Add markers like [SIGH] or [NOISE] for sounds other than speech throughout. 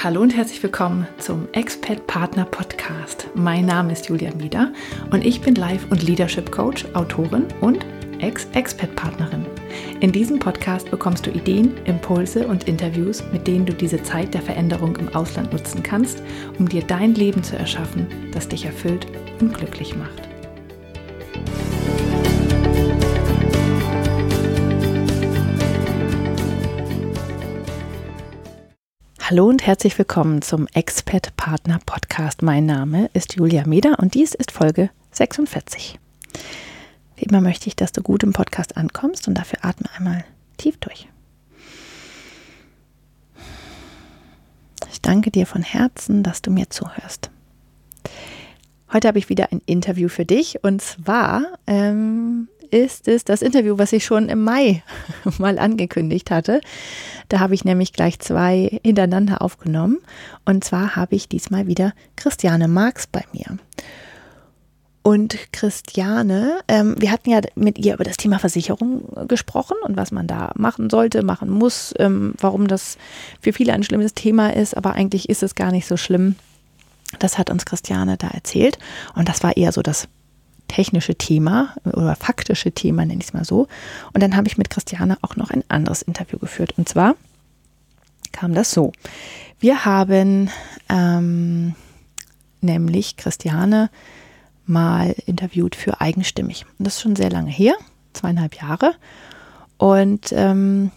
Hallo und herzlich willkommen zum Expat Partner Podcast. Mein Name ist Julia Mieder und ich bin Life- und Leadership Coach, Autorin und Ex-Expat-Partnerin. In diesem Podcast bekommst du Ideen, Impulse und Interviews, mit denen du diese Zeit der Veränderung im Ausland nutzen kannst, um dir dein Leben zu erschaffen, das dich erfüllt und glücklich macht. Hallo und herzlich willkommen zum Expat Partner Podcast. Mein Name ist Julia Meder und dies ist Folge 46. Wie immer möchte ich, dass du gut im Podcast ankommst und dafür atme einmal tief durch. Ich danke dir von Herzen, dass du mir zuhörst. Heute habe ich wieder ein Interview für dich und zwar ähm, ist es das Interview, was ich schon im Mai [LAUGHS] mal angekündigt hatte. Da habe ich nämlich gleich zwei hintereinander aufgenommen. Und zwar habe ich diesmal wieder Christiane Marx bei mir. Und Christiane, ähm, wir hatten ja mit ihr über das Thema Versicherung gesprochen und was man da machen sollte, machen muss, ähm, warum das für viele ein schlimmes Thema ist, aber eigentlich ist es gar nicht so schlimm. Das hat uns Christiane da erzählt. Und das war eher so das technische Thema oder faktische Thema, nenne ich es mal so. Und dann habe ich mit Christiane auch noch ein anderes Interview geführt. Und zwar kam das so. Wir haben ähm, nämlich Christiane mal interviewt für Eigenstimmig. Und das ist schon sehr lange her, zweieinhalb Jahre. Und ähm,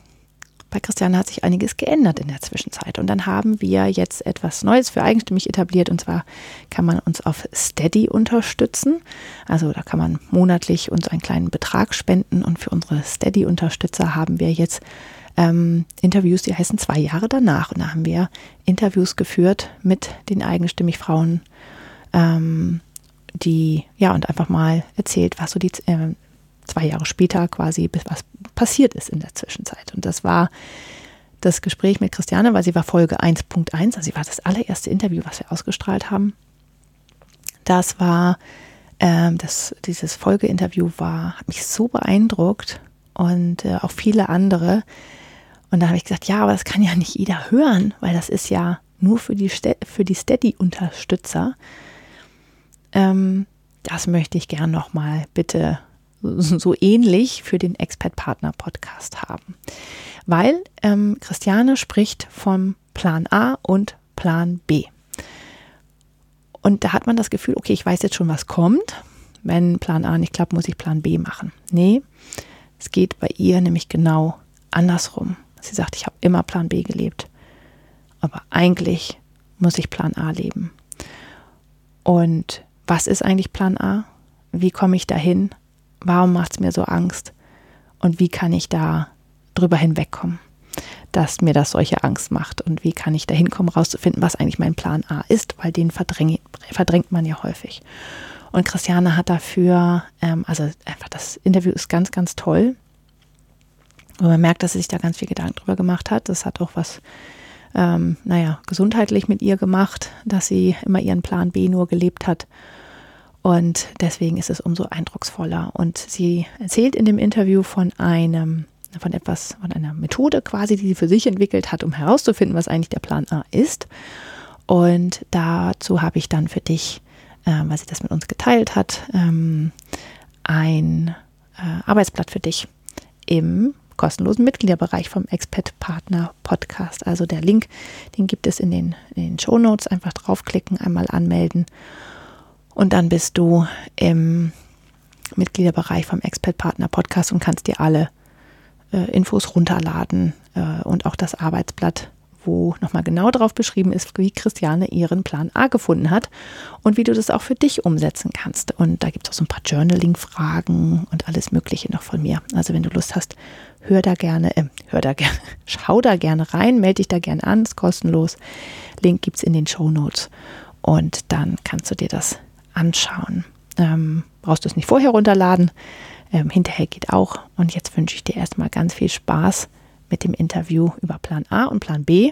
bei Christiane hat sich einiges geändert in der Zwischenzeit. Und dann haben wir jetzt etwas Neues für eigenstimmig etabliert. Und zwar kann man uns auf Steady unterstützen. Also da kann man monatlich uns einen kleinen Betrag spenden. Und für unsere Steady-Unterstützer haben wir jetzt ähm, Interviews, die heißen zwei Jahre danach. Und da haben wir Interviews geführt mit den eigenstimmig Frauen, ähm, die, ja, und einfach mal erzählt, was so die äh, zwei Jahre später quasi, was passiert ist in der Zwischenzeit. Und das war das Gespräch mit Christiane, weil sie war Folge 1.1, also sie war das allererste Interview, was wir ausgestrahlt haben. Das war, ähm, das, dieses Folgeinterview war, hat mich so beeindruckt und äh, auch viele andere. Und da habe ich gesagt, ja, aber das kann ja nicht jeder hören, weil das ist ja nur für die, für die Steady-Unterstützer. Ähm, das möchte ich gern nochmal bitte so ähnlich für den Expert-Partner-Podcast haben. Weil ähm, Christiane spricht vom Plan A und Plan B. Und da hat man das Gefühl, okay, ich weiß jetzt schon, was kommt. Wenn Plan A nicht klappt, muss ich Plan B machen. Nee, es geht bei ihr nämlich genau andersrum. Sie sagt, ich habe immer Plan B gelebt. Aber eigentlich muss ich Plan A leben. Und was ist eigentlich Plan A? Wie komme ich dahin? Warum macht es mir so Angst und wie kann ich da drüber hinwegkommen, dass mir das solche Angst macht und wie kann ich da hinkommen, rauszufinden, was eigentlich mein Plan A ist, weil den verdrängt, man ja häufig. Und Christiane hat dafür, ähm, also einfach das Interview ist ganz, ganz toll. Und man merkt, dass sie sich da ganz viel Gedanken drüber gemacht hat. Das hat auch was, ähm, naja, gesundheitlich mit ihr gemacht, dass sie immer ihren Plan B nur gelebt hat und deswegen ist es umso eindrucksvoller. Und sie erzählt in dem Interview von einem, von etwas, von einer Methode quasi, die sie für sich entwickelt hat, um herauszufinden, was eigentlich der Plan A ist. Und dazu habe ich dann für dich, äh, weil sie das mit uns geteilt hat, ähm, ein äh, Arbeitsblatt für dich im kostenlosen Mitgliederbereich vom Expat Partner Podcast. Also der Link, den gibt es in den, in den Show Notes. Einfach draufklicken, einmal anmelden und dann bist du im Mitgliederbereich vom Expert Partner Podcast und kannst dir alle äh, Infos runterladen äh, und auch das Arbeitsblatt, wo nochmal genau drauf beschrieben ist, wie Christiane ihren Plan A gefunden hat und wie du das auch für dich umsetzen kannst. Und da gibt es auch so ein paar Journaling-Fragen und alles Mögliche noch von mir. Also wenn du Lust hast, hör da gerne, äh, hör da gerne, [LAUGHS] schau da gerne rein, melde dich da gerne an, ist kostenlos. Link gibt es in den Show Notes. Und dann kannst du dir das anschauen. Ähm, brauchst du es nicht vorher runterladen. Ähm, hinterher geht auch. Und jetzt wünsche ich dir erstmal ganz viel Spaß mit dem Interview über Plan A und Plan B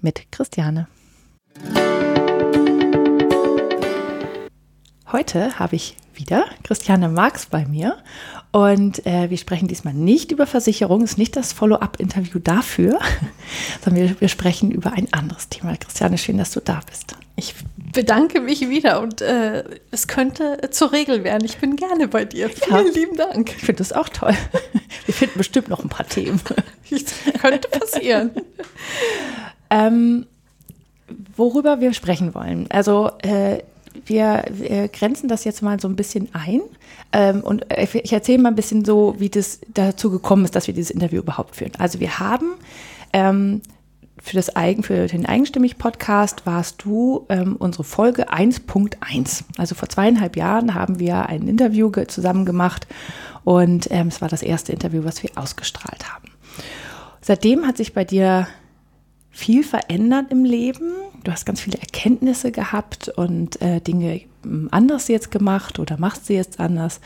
mit Christiane. Heute habe ich wieder Christiane Marx bei mir und äh, wir sprechen diesmal nicht über Versicherung, ist nicht das Follow-up-Interview dafür, [LAUGHS] sondern wir, wir, sprechen über ein anderes Thema. Christiane, schön, dass du da bist. Ich bedanke mich wieder und äh, es könnte zur Regel werden. Ich bin gerne bei dir. Vielen ja, lieben Dank. Ich finde das auch toll. [LAUGHS] Wir finden bestimmt noch ein paar Themen. könnte passieren. [LAUGHS] ähm, worüber wir sprechen wollen. Also äh, wir, wir, grenzen das jetzt mal so ein bisschen ein. Ähm, und ich erzähle mal ein bisschen so, wie das dazu gekommen ist, dass wir dieses Interview überhaupt führen. Also wir haben ähm, für, das Eigen, für den Eigenstimmig-Podcast warst du ähm, unsere Folge 1.1. Also vor zweieinhalb Jahren haben wir ein Interview zusammen gemacht und ähm, es war das erste Interview, was wir ausgestrahlt haben. Seitdem hat sich bei dir viel verändert im Leben. Du hast ganz viele Erkenntnisse gehabt und äh, Dinge hm, anders jetzt gemacht oder machst sie jetzt anders.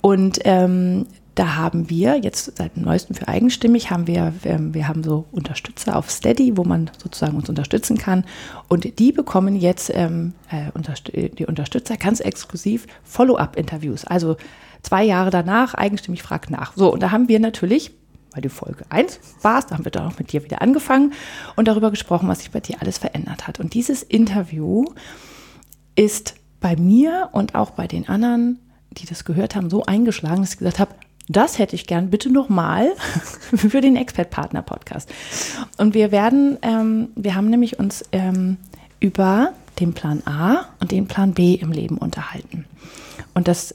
Und ähm, da haben wir jetzt seit dem neuesten für eigenstimmig haben wir, ähm, wir haben so Unterstützer auf Steady, wo man sozusagen uns unterstützen kann. Und die bekommen jetzt ähm, äh, die Unterstützer ganz exklusiv Follow-up-Interviews. Also zwei Jahre danach, eigenstimmig fragt nach. So, und da haben wir natürlich weil du Folge 1 warst, haben wir dann auch mit dir wieder angefangen und darüber gesprochen, was sich bei dir alles verändert hat. Und dieses Interview ist bei mir und auch bei den anderen, die das gehört haben, so eingeschlagen, dass ich gesagt habe, das hätte ich gern bitte nochmal [LAUGHS] für den Expert-Partner-Podcast. Und wir werden, ähm, wir haben nämlich uns ähm, über den Plan A und den Plan B im Leben unterhalten. Und das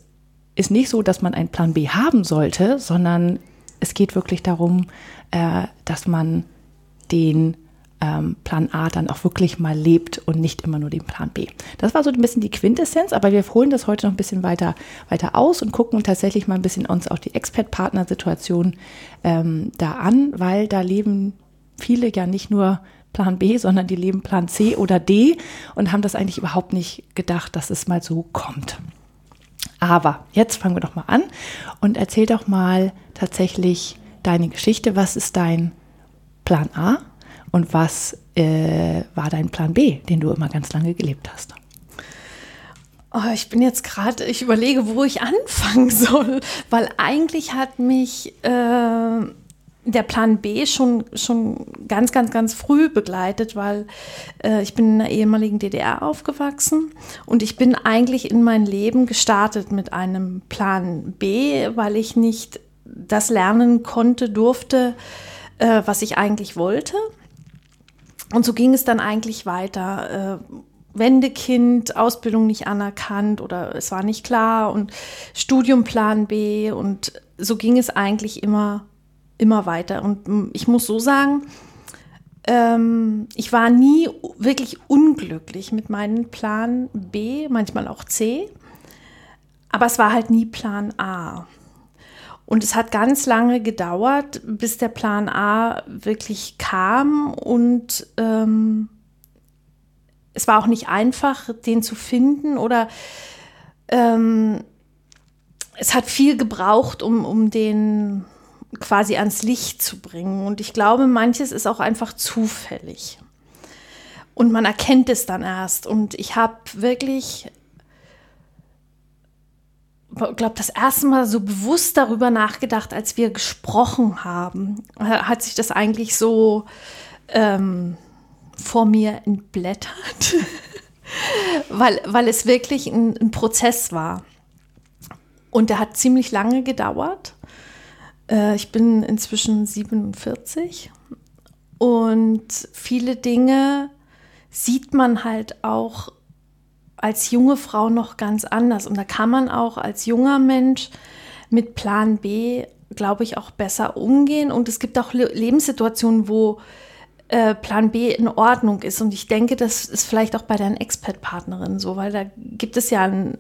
ist nicht so, dass man einen Plan B haben sollte, sondern es geht wirklich darum, äh, dass man den ähm, Plan A dann auch wirklich mal lebt und nicht immer nur den Plan B. Das war so ein bisschen die Quintessenz, aber wir holen das heute noch ein bisschen weiter, weiter aus und gucken tatsächlich mal ein bisschen uns auch die Expert-Partner-Situation ähm, da an, weil da leben viele ja nicht nur Plan B, sondern die leben Plan C oder D und haben das eigentlich überhaupt nicht gedacht, dass es mal so kommt. Aber jetzt fangen wir doch mal an und erzähl doch mal tatsächlich deine Geschichte. Was ist dein Plan A und was äh, war dein Plan B, den du immer ganz lange gelebt hast? Oh, ich bin jetzt gerade, ich überlege, wo ich anfangen [LAUGHS] soll, weil eigentlich hat mich äh, der Plan B schon, schon ganz, ganz, ganz früh begleitet, weil äh, ich bin in der ehemaligen DDR aufgewachsen und ich bin eigentlich in mein Leben gestartet mit einem Plan B, weil ich nicht das lernen konnte, durfte, äh, was ich eigentlich wollte. Und so ging es dann eigentlich weiter. Äh, Wendekind, Ausbildung nicht anerkannt oder es war nicht klar und Studiumplan B und so ging es eigentlich immer immer weiter. Und ich muss so sagen, ähm, ich war nie wirklich unglücklich mit meinem Plan B, manchmal auch C, aber es war halt nie Plan A. Und es hat ganz lange gedauert, bis der Plan A wirklich kam und ähm, es war auch nicht einfach, den zu finden oder ähm, es hat viel gebraucht, um, um den quasi ans Licht zu bringen. Und ich glaube, manches ist auch einfach zufällig. Und man erkennt es dann erst. Und ich habe wirklich, glaube das erste Mal so bewusst darüber nachgedacht, als wir gesprochen haben, hat sich das eigentlich so ähm, vor mir entblättert, [LAUGHS] weil, weil es wirklich ein, ein Prozess war. Und der hat ziemlich lange gedauert. Äh, ich bin inzwischen 47 und viele Dinge sieht man halt auch als junge Frau noch ganz anders. Und da kann man auch als junger Mensch mit Plan B, glaube ich, auch besser umgehen. Und es gibt auch Lebenssituationen, wo äh, Plan B in Ordnung ist. Und ich denke, das ist vielleicht auch bei deinen Expert-Partnerinnen so, weil da gibt es ja ein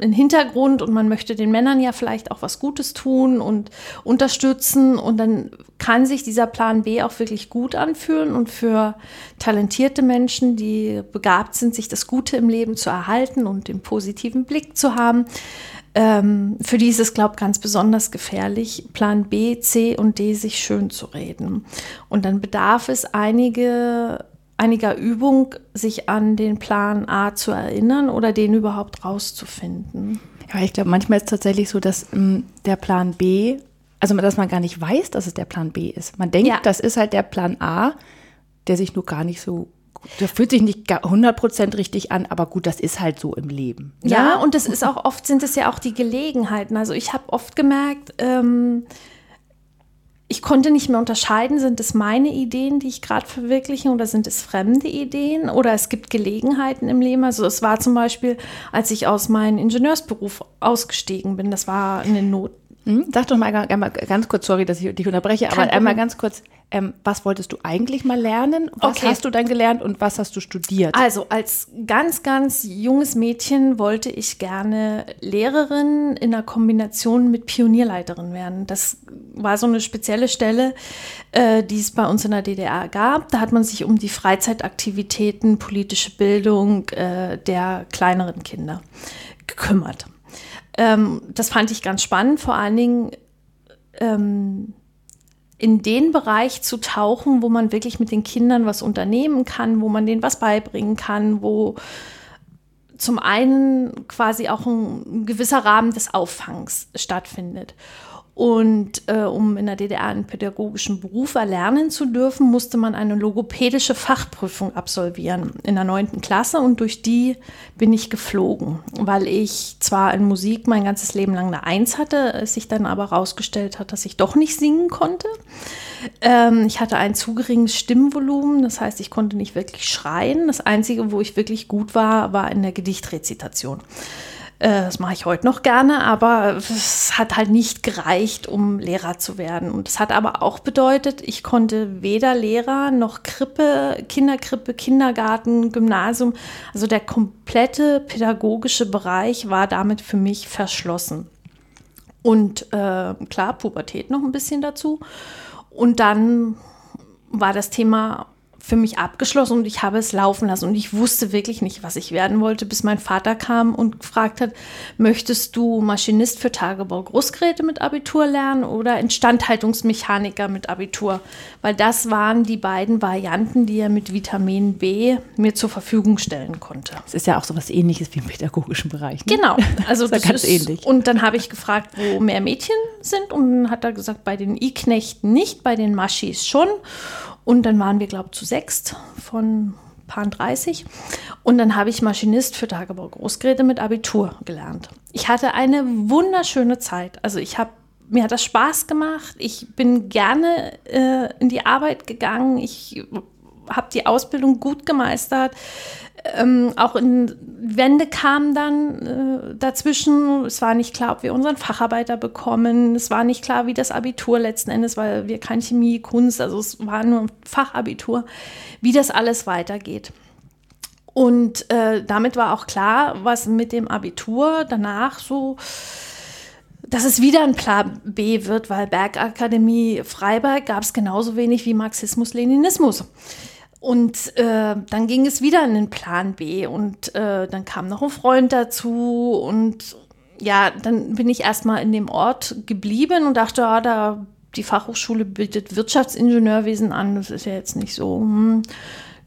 einen Hintergrund und man möchte den Männern ja vielleicht auch was Gutes tun und unterstützen und dann kann sich dieser Plan B auch wirklich gut anfühlen und für talentierte Menschen, die begabt sind, sich das Gute im Leben zu erhalten und den positiven Blick zu haben, ähm, für die ist es, glaube ich, ganz besonders gefährlich, Plan B, C und D sich schön zu reden. Und dann bedarf es einige einiger Übung, sich an den Plan A zu erinnern oder den überhaupt rauszufinden. Ja, ich glaube, manchmal ist es tatsächlich so, dass ähm, der Plan B, also dass man gar nicht weiß, dass es der Plan B ist. Man denkt, Ja. das ist halt der Plan A, der sich nur gar nicht so, der fühlt sich nicht gar 100% richtig an, aber gut, das ist halt so im Leben. Ja, und das ist auch oft sind es ja auch die Gelegenheiten. Also ich habe oft gemerkt, ähm, ich konnte nicht mehr unterscheiden, sind es meine Ideen, die ich gerade verwirkliche oder sind es fremde Ideen oder es gibt Gelegenheiten im Leben. Also es war zum Beispiel, als ich aus meinem Ingenieursberuf ausgestiegen bin, das war eine Not. Hm? Sag doch mal ga- einmal ganz kurz, sorry, dass ich dich unterbreche, Kein aber einmal Problem. ganz kurz, ähm, was wolltest du eigentlich mal lernen? Was Okay. hast du dann gelernt und was hast du studiert? Also als ganz, ganz junges Mädchen wollte ich gerne Lehrerin in einer Kombination mit Pionierleiterin werden. Das war so eine spezielle Stelle, äh, die es bei uns in der DDR gab. Da hat man sich um die Freizeitaktivitäten, politische Bildung äh, der kleineren Kinder gekümmert. Ähm, das fand ich ganz spannend, vor allen Dingen ähm, in den Bereich zu tauchen, wo man wirklich mit den Kindern was unternehmen kann, wo man denen was beibringen kann, wo zum einen quasi auch ein gewisser Rahmen des Auffangs stattfindet. Und äh, um in der DDR einen pädagogischen Beruf erlernen zu dürfen, musste man eine logopädische Fachprüfung absolvieren in der neunten Klasse und durch die bin ich geflogen, weil ich zwar in Musik mein ganzes Leben lang eine Eins hatte, es sich dann aber herausgestellt hat, dass ich doch nicht singen konnte. Ähm, ich hatte ein zu geringes Stimmvolumen, das heißt, ich konnte nicht wirklich schreien. Das Einzige, wo ich wirklich gut war, war in der Gedichtrezitation. Äh, Das mache ich heute noch gerne, aber es hat halt nicht gereicht, um Lehrer zu werden. Und es hat aber auch bedeutet, ich konnte weder Lehrer noch Krippe, Kinderkrippe, Kindergarten, Gymnasium, also der komplette pädagogische Bereich war damit für mich verschlossen. Und äh, klar, Pubertät noch ein bisschen dazu. Und dann war das Thema für mich abgeschlossen und ich habe es laufen lassen. Und ich wusste wirklich nicht, was ich werden wollte, bis mein Vater kam und gefragt hat, möchtest du Maschinist für Tagebau Großgeräte mit Abitur lernen oder Instandhaltungsmechaniker mit Abitur? Weil das waren die beiden Varianten, die er mit Vitamin B mir zur Verfügung stellen konnte. Es ist ja auch so was ähnliches wie im pädagogischen Bereich. Ne? Genau, [LAUGHS] also Das ist ja ganz ähnlich. Und dann habe ich gefragt, wo mehr Mädchen sind und hat er gesagt, bei den I-Knechten nicht, bei den Maschis schon. Und dann waren wir, glaube ich, zu sechst von paar 30. Und dann habe ich Maschinist für Tagebau Großgeräte mit Abitur gelernt. Ich hatte eine wunderschöne Zeit. Also ich habe mir hat das Spaß gemacht. Ich bin gerne äh, in die Arbeit gegangen. Ich habe die Ausbildung gut gemeistert. Ähm, auch in Wände kamen dann äh, dazwischen. Es war nicht klar, ob wir unseren Facharbeiter bekommen. Es war nicht klar, wie das Abitur letzten Endes, weil wir kein Chemie, Kunst, also es war nur ein Fachabitur, wie das alles weitergeht. Und äh, damit war auch klar, was mit dem Abitur danach so, dass es wieder ein Plan B wird, weil Bergakademie Freiberg gab es genauso wenig wie Marxismus-Leninismus. Und äh, dann ging es wieder in den Plan B und äh, dann kam noch ein Freund dazu und ja, dann bin ich erstmal in dem Ort geblieben und dachte, ja, da die Fachhochschule bietet Wirtschaftsingenieurwesen an, das ist ja jetzt nicht so, hm,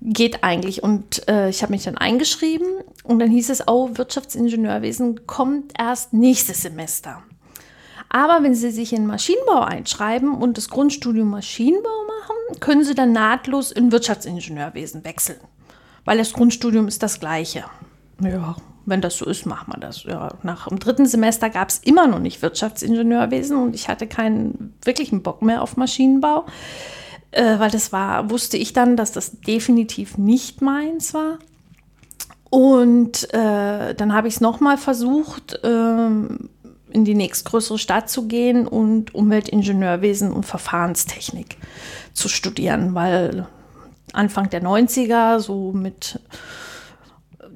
geht eigentlich. Und äh, ich habe mich dann eingeschrieben und dann hieß es, oh, Wirtschaftsingenieurwesen kommt erst nächstes Semester. Aber wenn Sie sich in Maschinenbau einschreiben und das Grundstudium Maschinenbau machen, können Sie dann nahtlos in Wirtschaftsingenieurwesen wechseln. Weil das Grundstudium ist das gleiche. Ja, wenn das so ist, machen wir das. Ja, nach dem dritten Semester gab es immer noch nicht Wirtschaftsingenieurwesen und ich hatte keinen wirklichen Bock mehr auf Maschinenbau, äh, weil das war, wusste ich dann, dass das definitiv nicht meins war. Und äh, dann habe ich es nochmal versucht, ähm, in die nächstgrößere Stadt zu gehen und Umweltingenieurwesen und Verfahrenstechnik zu studieren, weil Anfang der 90er so mit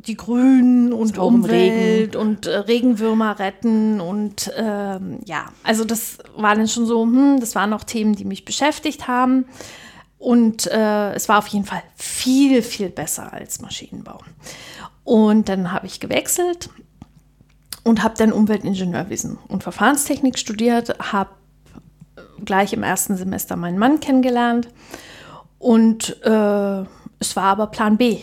die Grünen und Umwelt und äh, Regenwürmer retten und ähm, ja, also das war dann schon so, hm, das waren auch Themen, die mich beschäftigt haben und äh, es war auf jeden Fall viel, viel besser als Maschinenbau. Und dann habe ich gewechselt und habe dann Umweltingenieurwesen und Verfahrenstechnik studiert, habe gleich im ersten Semester meinen Mann kennengelernt und äh, es war aber Plan B.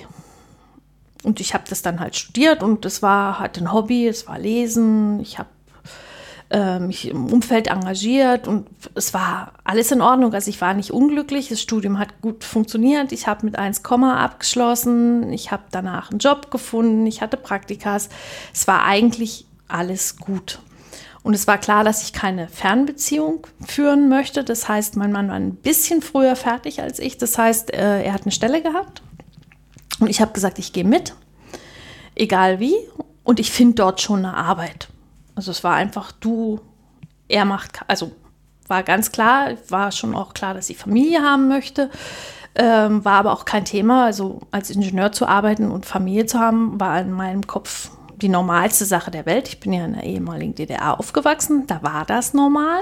und ich habe das dann halt studiert und es war halt ein Hobby, es war Lesen, ich habe äh, mich im Umfeld engagiert und es war alles in Ordnung. Also ich war nicht unglücklich, das Studium hat gut funktioniert, ich habe mit 1, abgeschlossen, ich habe danach einen Job gefunden, ich hatte Praktikas. Es war eigentlich alles gut. Und es war klar, dass ich keine Fernbeziehung führen möchte. Das heißt, mein Mann war ein bisschen früher fertig als ich. Das heißt, äh, er hat eine Stelle gehabt. Und ich habe gesagt, ich gehe mit, egal wie. Und ich finde dort schon eine Arbeit. Also es war einfach du, er macht, also war ganz klar, war schon auch klar, dass ich Familie haben möchte. Ähm, war aber auch kein Thema. Also als Ingenieur zu arbeiten und Familie zu haben, war in meinem Kopf die normalste Sache der Welt. Ich bin ja in der ehemaligen DDR aufgewachsen, da war das normal.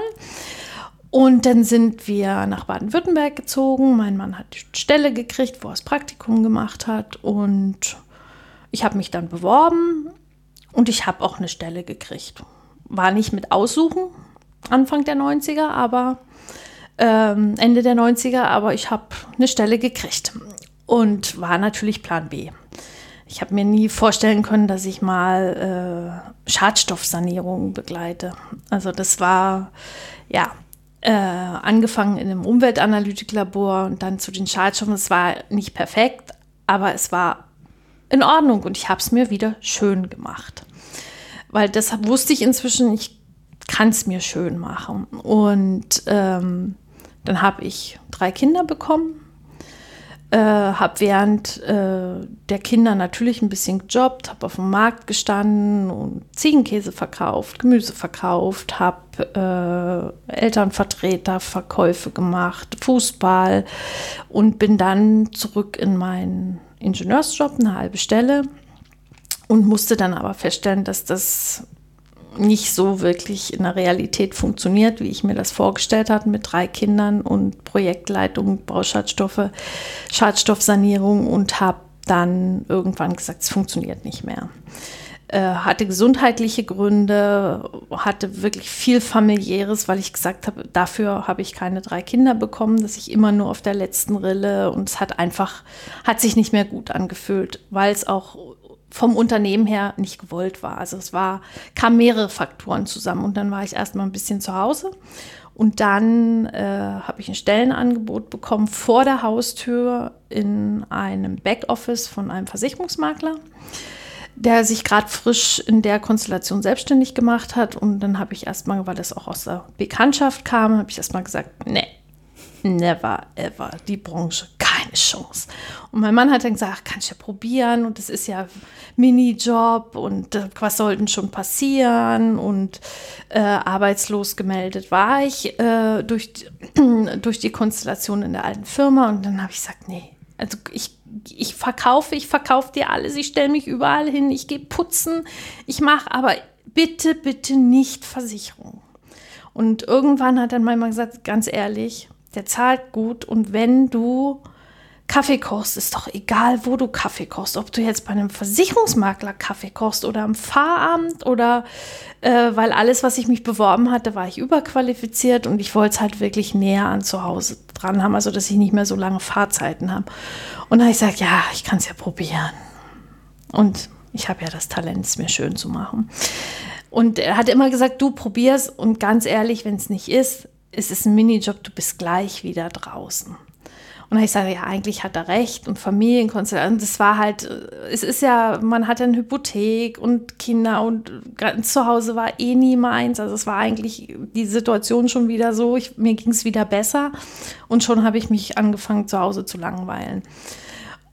Und dann sind wir nach Baden-Württemberg gezogen. Mein Mann hat die Stelle gekriegt, wo er das Praktikum gemacht hat. Und ich habe mich dann beworben und ich habe auch eine Stelle gekriegt. War nicht mit Aussuchen Anfang der 90er, aber ähm, Ende der 90er, aber ich habe eine Stelle gekriegt und war natürlich Plan B. Ich habe mir nie vorstellen können, dass ich mal äh, Schadstoffsanierung begleite. Also das war, ja, äh, angefangen in einem Umweltanalytiklabor und dann zu den Schadstoffen. Es war nicht perfekt, aber es war in Ordnung und ich habe es mir wieder schön gemacht. Weil das wusste ich inzwischen, ich kann es mir schön machen. Und ähm, dann habe ich drei Kinder bekommen äh, habe während äh, der Kinder natürlich ein bisschen gejobbt, habe auf dem Markt gestanden und Ziegenkäse verkauft, Gemüse verkauft, habe äh, Elternvertreterverkäufe gemacht, Fußball und bin dann zurück in meinen Ingenieursjob, eine halbe Stelle und musste dann aber feststellen, dass das nicht so wirklich in der Realität funktioniert, wie ich mir das vorgestellt hatte, mit drei Kindern und Projektleitung, Bauschadstoffe, Schadstoffsanierung und habe dann irgendwann gesagt, es funktioniert nicht mehr. Äh, hatte gesundheitliche Gründe, hatte wirklich viel familiäres, weil ich gesagt habe, dafür habe ich keine drei Kinder bekommen, dass ich immer nur auf der letzten Rille und es hat einfach, hat sich nicht mehr gut angefühlt, weil es auch vom Unternehmen her nicht gewollt war. Also es war, kam mehrere Faktoren zusammen und dann war ich erstmal ein bisschen zu Hause und dann äh, habe ich ein Stellenangebot bekommen vor der Haustür in einem Backoffice von einem Versicherungsmakler, der sich gerade frisch in der Konstellation selbstständig gemacht hat. Und dann habe ich erstmal, weil das auch aus der Bekanntschaft kam, habe ich erstmal gesagt, nee, never ever die Branche, keine Chance. Und mein Mann hat dann gesagt, kannst du ja probieren und das ist ja Minijob und äh, was soll denn schon passieren und äh, arbeitslos gemeldet war ich äh, durch, [CLEARS THROAT] durch die Konstellation in der alten Firma und dann habe ich gesagt, nee, also ich, ich verkaufe, ich verkaufe dir alles, ich stelle mich überall hin, ich gehe putzen, ich mache aber bitte, bitte nicht Versicherung. Und irgendwann hat dann mein Mann gesagt, ganz ehrlich, der zahlt gut und wenn du Kaffee kochst, ist doch egal, wo du Kaffee kochst. Ob du jetzt bei einem Versicherungsmakler Kaffee kochst oder am Fahramt oder äh, weil alles, was ich mich beworben hatte, war ich überqualifiziert und ich wollte es halt wirklich näher an zu Hause dran haben, also dass ich nicht mehr so lange Fahrzeiten habe. Und dann habe ich gesagt, ja, ich kann es ja probieren. Und ich habe ja das Talent, es mir schön zu machen. Und er hat immer gesagt, du probierst und ganz ehrlich, wenn es nicht ist, es ist ein Minijob, du bist gleich wieder draußen. Und ich sage, ja, eigentlich hat er recht und Familienkonstellation. Das war halt, es ist ja, man hat ja eine Hypothek und Kinder und zu Hause war eh nie meins. Also es war eigentlich die Situation schon wieder so, ich, mir ging es wieder besser und schon habe ich mich angefangen zu Hause zu langweilen.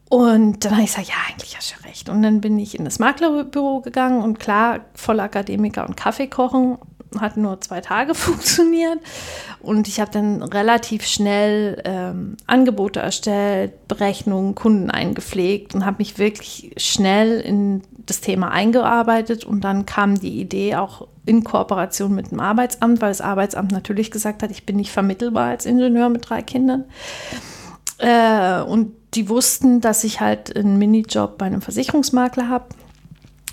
Und dann habe ich gesagt, ja, eigentlich hast du recht. Und dann bin ich in das Maklerbüro gegangen und klar, voll Akademiker und Kaffee kochen hat nur zwei Tage [LAUGHS] funktioniert. Und ich habe dann relativ schnell ähm, Angebote erstellt, Berechnungen, Kunden eingepflegt und habe mich wirklich schnell in das Thema eingearbeitet. Und dann kam die Idee auch in Kooperation mit dem Arbeitsamt, weil das Arbeitsamt natürlich gesagt hat, ich bin nicht vermittelbar als Ingenieur mit drei Kindern. Äh, und die wussten, dass ich halt einen Minijob bei einem Versicherungsmakler habe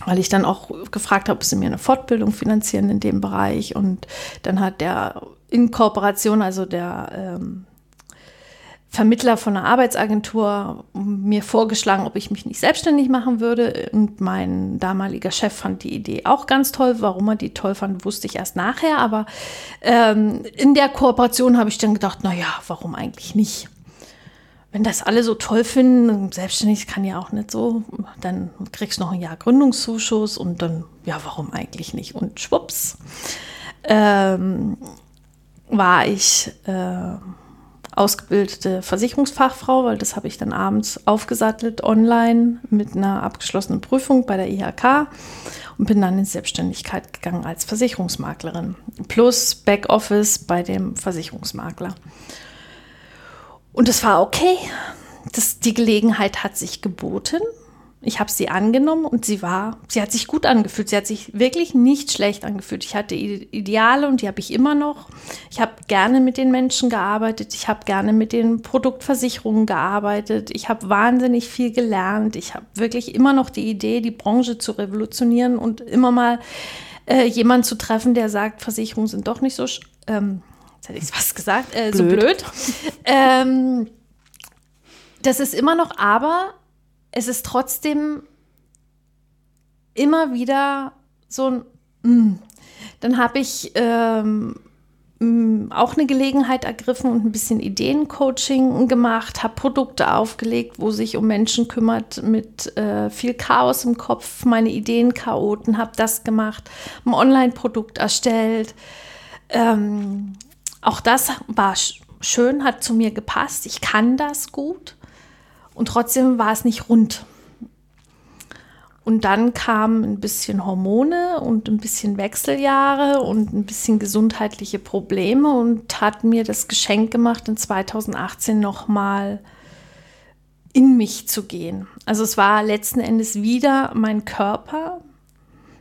weil ich dann auch gefragt habe, ob sie mir eine Fortbildung finanzieren in dem Bereich. Und dann hat der in Kooperation, also der ähm, Vermittler von einer Arbeitsagentur mir vorgeschlagen, ob ich mich nicht selbstständig machen würde. Und mein damaliger Chef fand die Idee auch ganz toll. Warum er die toll fand, wusste ich erst nachher. Aber ähm, in der Kooperation habe ich dann gedacht, naja, warum eigentlich nicht? Wenn das alle so toll finden, selbstständig kann ja auch nicht so, dann kriegst du noch ein Jahr Gründungszuschuss und dann, ja, warum eigentlich nicht? Und schwupps, ähm, war ich. Äh, ausgebildete Versicherungsfachfrau, weil das habe ich dann abends aufgesattelt online mit einer abgeschlossenen Prüfung bei der IHK und bin dann in Selbstständigkeit gegangen als Versicherungsmaklerin plus Backoffice bei dem Versicherungsmakler. Und es war okay. Das, die Gelegenheit hat sich geboten ich habe sie angenommen und sie war, sie hat sich gut angefühlt. Sie hat sich wirklich nicht schlecht angefühlt. Ich hatte Ideale und die habe ich immer noch. Ich habe gerne mit den Menschen gearbeitet. Ich habe gerne mit den Produktversicherungen gearbeitet. Ich habe wahnsinnig viel gelernt. Ich habe wirklich immer noch die Idee, die Branche zu revolutionieren und immer mal äh, jemanden zu treffen, der sagt, Versicherungen sind doch nicht so, ähm, jetzt hätte ich was gesagt, äh, blöd. so blöd. ähm, das ist immer noch, aber es ist trotzdem immer wieder so ein, mm. dann habe ich ähm, mm, auch eine Gelegenheit ergriffen und ein bisschen Ideencoaching gemacht, habe Produkte aufgelegt, wo sich um Menschen kümmert mit äh, viel Chaos im Kopf, meine Ideen chaoten, habe das gemacht, ein Online-Produkt erstellt. Ähm, auch das war schön, hat zu mir gepasst. Ich kann das gut. Und trotzdem war es nicht rund. Und dann kamen ein bisschen Hormone und ein bisschen Wechseljahre und ein bisschen gesundheitliche Probleme und hat mir das Geschenk gemacht, in 2018 nochmal in mich zu gehen. Also es war letzten Endes wieder mein Körper,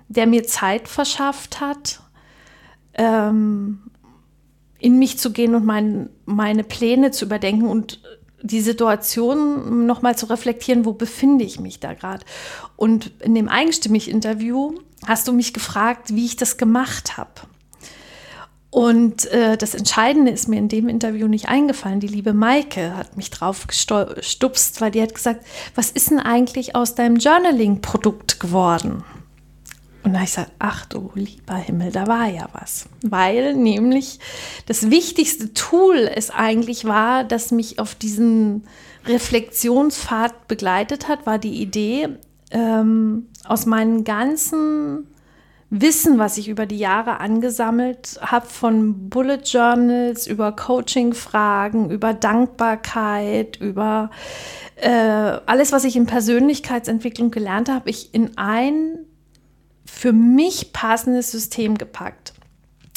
der mir Zeit verschafft hat, ähm, in mich zu gehen und mein, meine Pläne zu überdenken und die Situation nochmal zu reflektieren, wo befinde ich mich da gerade. Und in dem Eigenstimmig-Interview hast du mich gefragt, wie ich das gemacht habe. Und äh, das Entscheidende ist mir in dem Interview nicht eingefallen. Die liebe Maike hat mich drauf gestupst, weil die hat gesagt, was ist denn eigentlich aus deinem Journaling-Produkt geworden? Und da habe ich gesagt, ach du lieber Himmel, da war ja was. Weil nämlich das wichtigste Tool es eigentlich war, das mich auf diesen Reflexionspfad begleitet hat, war die Idee, ähm, aus meinem ganzen Wissen, was ich über die Jahre angesammelt habe, von Bullet Journals, über Coaching-Fragen, über Dankbarkeit, über äh, alles, was ich in Persönlichkeitsentwicklung gelernt habe, ich in ein für mich passendes System gepackt.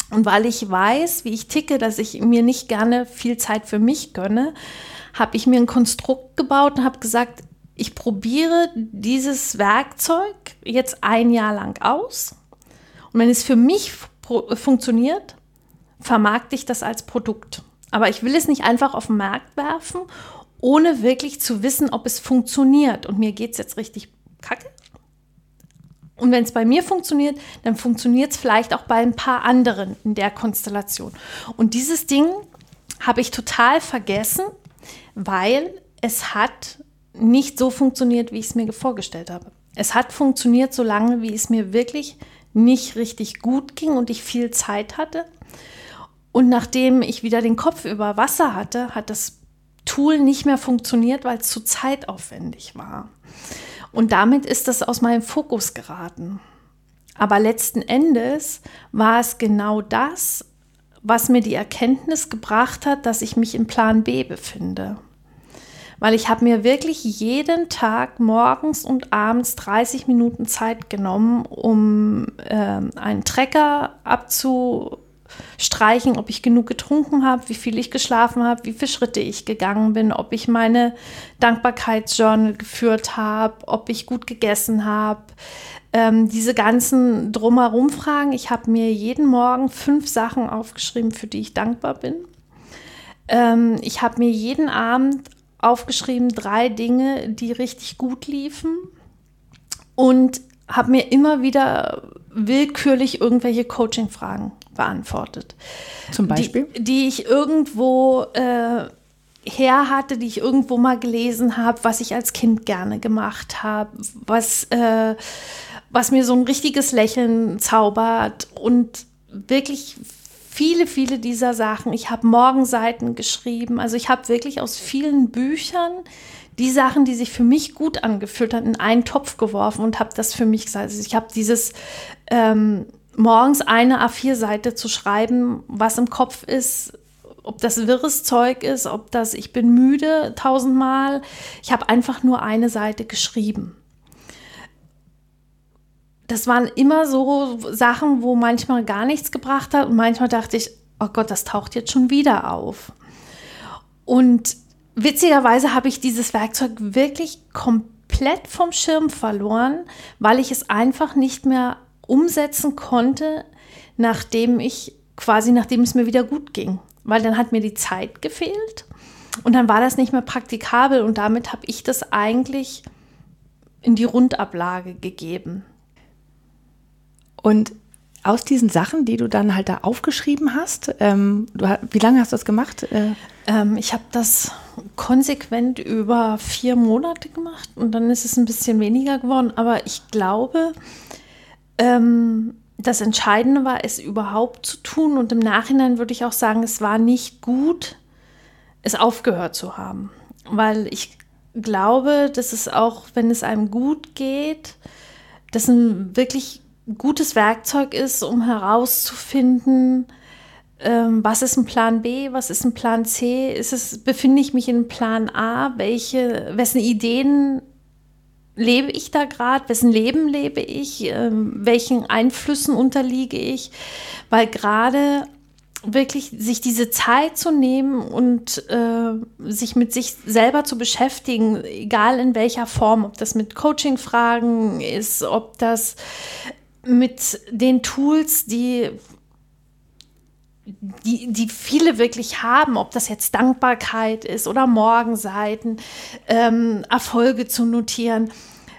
Und weil ich weiß, wie ich ticke, dass ich mir nicht gerne viel Zeit für mich gönne, habe ich mir ein Konstrukt gebaut und habe gesagt, ich probiere dieses Werkzeug jetzt ein Jahr lang aus. Und wenn es für mich funktioniert, vermarkte ich das als Produkt. Aber ich will es nicht einfach auf den Markt werfen, ohne wirklich zu wissen, ob es funktioniert. Und mir geht es jetzt richtig kacke. Und wenn es bei mir funktioniert, dann funktioniert es vielleicht auch bei ein paar anderen in der Konstellation. Und dieses Ding habe ich total vergessen, weil es hat nicht so funktioniert, wie ich es mir vorgestellt habe. Es hat funktioniert so lange, wie es mir wirklich nicht richtig gut ging und ich viel Zeit hatte. Und nachdem ich wieder den Kopf über Wasser hatte, hat das Tool nicht mehr funktioniert, weil es zu zeitaufwendig war. Und damit ist das aus meinem Fokus geraten. Aber letzten Endes war es genau das, was mir die Erkenntnis gebracht hat, dass ich mich im Plan B befinde. Weil ich habe mir wirklich jeden Tag morgens und abends 30 Minuten Zeit genommen, um äh, einen Trecker abzu streichen, ob ich genug getrunken habe, wie viel ich geschlafen habe, wie viele Schritte ich gegangen bin, ob ich meine Dankbarkeitsjournal geführt habe, ob ich gut gegessen habe. Ähm, diese ganzen drumherum Fragen. Ich habe mir jeden Morgen fünf Sachen aufgeschrieben, für die ich dankbar bin. Ähm, ich habe mir jeden Abend aufgeschrieben drei Dinge, die richtig gut liefen. Und habe mir immer wieder willkürlich irgendwelche Coaching-Fragen beantwortet. Zum Beispiel? Die, die ich irgendwo äh, her hatte, die ich irgendwo mal gelesen habe, was ich als Kind gerne gemacht habe, was, äh, was mir so ein richtiges Lächeln zaubert und wirklich viele, viele dieser Sachen. Ich habe Morgenseiten geschrieben, also ich habe wirklich aus vielen Büchern die Sachen, die sich für mich gut angefühlt haben, in einen Topf geworfen und habe das für mich gesagt. Also ich habe dieses ähm, morgens eine A4-Seite zu schreiben, was im Kopf ist, ob das wirres Zeug ist, ob das ich bin müde tausendmal. Ich habe einfach nur eine Seite geschrieben. Das waren immer so Sachen, wo manchmal gar nichts gebracht hat und manchmal dachte ich, oh Gott, das taucht jetzt schon wieder auf. Und witzigerweise habe ich dieses Werkzeug wirklich komplett vom Schirm verloren, weil ich es einfach nicht mehr umsetzen konnte, nachdem ich quasi, nachdem es mir wieder gut ging. Weil dann hat mir die Zeit gefehlt und dann war das nicht mehr praktikabel und damit habe ich das eigentlich in die Rundablage gegeben. Und aus diesen Sachen, die du dann halt da aufgeschrieben hast, ähm, du, wie lange hast du das gemacht? Äh ähm, ich habe das konsequent über vier Monate gemacht und dann ist es ein bisschen weniger geworden. Aber ich glaube, ähm, das Entscheidende war, es überhaupt zu tun. Und im Nachhinein würde ich auch sagen, es war nicht gut, es aufgehört zu haben. Weil ich glaube, dass es auch, wenn es einem gut geht, das ein wirklich gutes Werkzeug ist, um herauszufinden, ähm, was ist ein Plan B, was ist ein Plan C, ist es, befinde ich mich in Plan A, welche, wessen Ideen lebe ich da gerade, wessen Leben lebe ich, ähm, welchen Einflüssen unterliege ich, weil gerade wirklich sich diese Zeit zu nehmen und äh, sich mit sich selber zu beschäftigen, egal in welcher Form, ob das mit Coaching-Fragen ist, ob das mit den Tools, die die, die viele wirklich haben, ob das jetzt Dankbarkeit ist oder Morgenseiten, ähm, Erfolge zu notieren,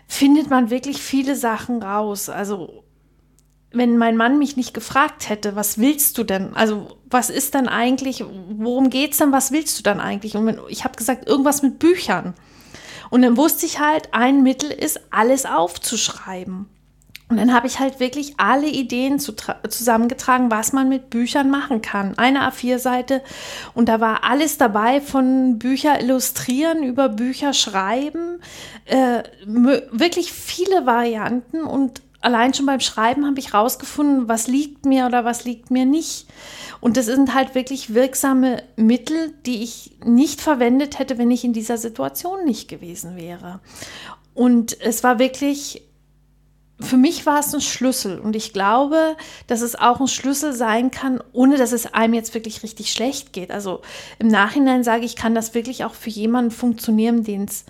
findet man wirklich viele Sachen raus. Also wenn mein Mann mich nicht gefragt hätte, was willst du denn? Also was ist dann eigentlich, worum geht es denn, was willst du dann eigentlich? Und wenn, ich habe gesagt, irgendwas mit Büchern. Und dann wusste ich halt, ein Mittel ist, alles aufzuschreiben. Und dann habe ich halt wirklich alle Ideen zu zusammengetragen, was man mit Büchern machen kann. Eine A4-Seite und da war alles dabei von Bücher illustrieren über Bücher schreiben. Äh, wirklich viele Varianten und allein schon beim Schreiben habe ich rausgefunden, was liegt mir oder was liegt mir nicht. Und das sind halt wirklich wirksame Mittel, die ich nicht verwendet hätte, wenn ich in dieser Situation nicht gewesen wäre. Und es war wirklich für mich war es ein Schlüssel und ich glaube, dass es auch ein Schlüssel sein kann, ohne dass es einem jetzt wirklich richtig schlecht geht. Also im Nachhinein sage ich, kann das wirklich auch für jemanden funktionieren, den es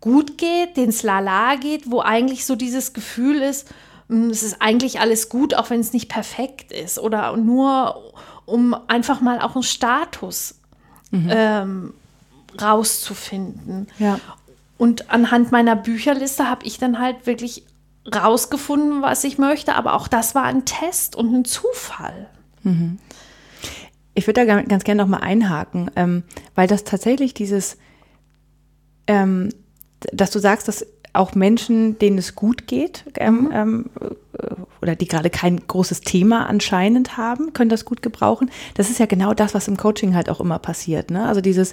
gut geht, den es lala geht, wo eigentlich so dieses Gefühl ist, hm, es ist eigentlich alles gut, auch wenn es nicht perfekt ist oder nur um einfach mal auch einen Status mhm. ähm, rauszufinden. Ja. Und anhand meiner Bücherliste habe ich dann halt wirklich rausgefunden, was ich möchte, aber auch das war ein Test und ein Zufall. Mhm. Ich würde da ganz gerne nochmal einhaken, ähm, weil das tatsächlich dieses, ähm, dass du sagst, dass auch Menschen, denen es gut geht, ähm, mhm. ähm, oder die gerade kein großes Thema anscheinend haben, können das gut gebrauchen. Das ist ja genau das, was im Coaching halt auch immer passiert. Ne? Also dieses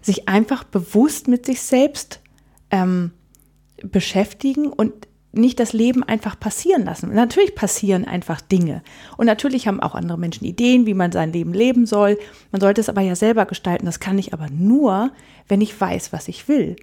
sich einfach bewusst mit sich selbst ähm, beschäftigen und nicht das Leben einfach passieren lassen. Natürlich passieren einfach Dinge. Und natürlich haben auch andere Menschen Ideen, wie man sein Leben leben soll. Man sollte es aber ja selber gestalten. Das kann ich aber nur, wenn ich weiß, was ich will.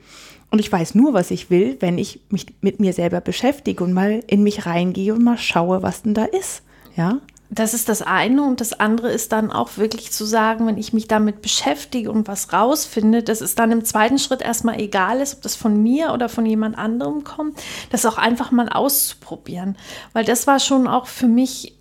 Und ich weiß nur, was ich will, wenn ich mich mit mir selber beschäftige und mal in mich reingehe und mal schaue, was denn da ist. Ja? Das ist das eine und das andere ist dann auch wirklich zu sagen, wenn ich mich damit beschäftige und was rausfinde, dass es dann im zweiten Schritt erstmal egal ist, ob das von mir oder von jemand anderem kommt, das auch einfach mal auszuprobieren. Weil das war schon auch für mich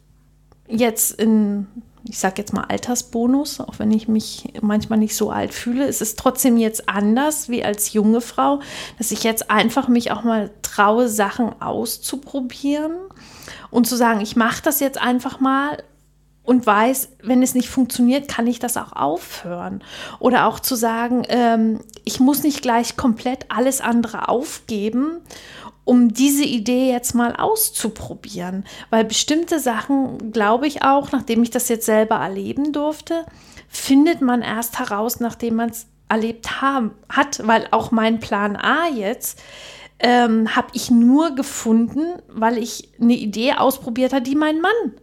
jetzt in, ich sage jetzt mal Altersbonus, auch wenn ich mich manchmal nicht so alt fühle, es ist trotzdem jetzt anders wie als junge Frau, dass ich jetzt einfach mich auch mal traue, Sachen auszuprobieren und zu sagen, ich mache das jetzt einfach mal und weiß, wenn es nicht funktioniert, kann ich das auch aufhören. Oder auch zu sagen, ähm, ich muss nicht gleich komplett alles andere aufgeben, um diese Idee jetzt mal auszuprobieren. Weil bestimmte Sachen, glaube ich auch, nachdem ich das jetzt selber erleben durfte, findet man erst heraus, nachdem man es erlebt haben, hat. Weil auch mein Plan A jetzt ähm, habe ich nur gefunden, weil ich eine Idee ausprobiert habe, die mein Mann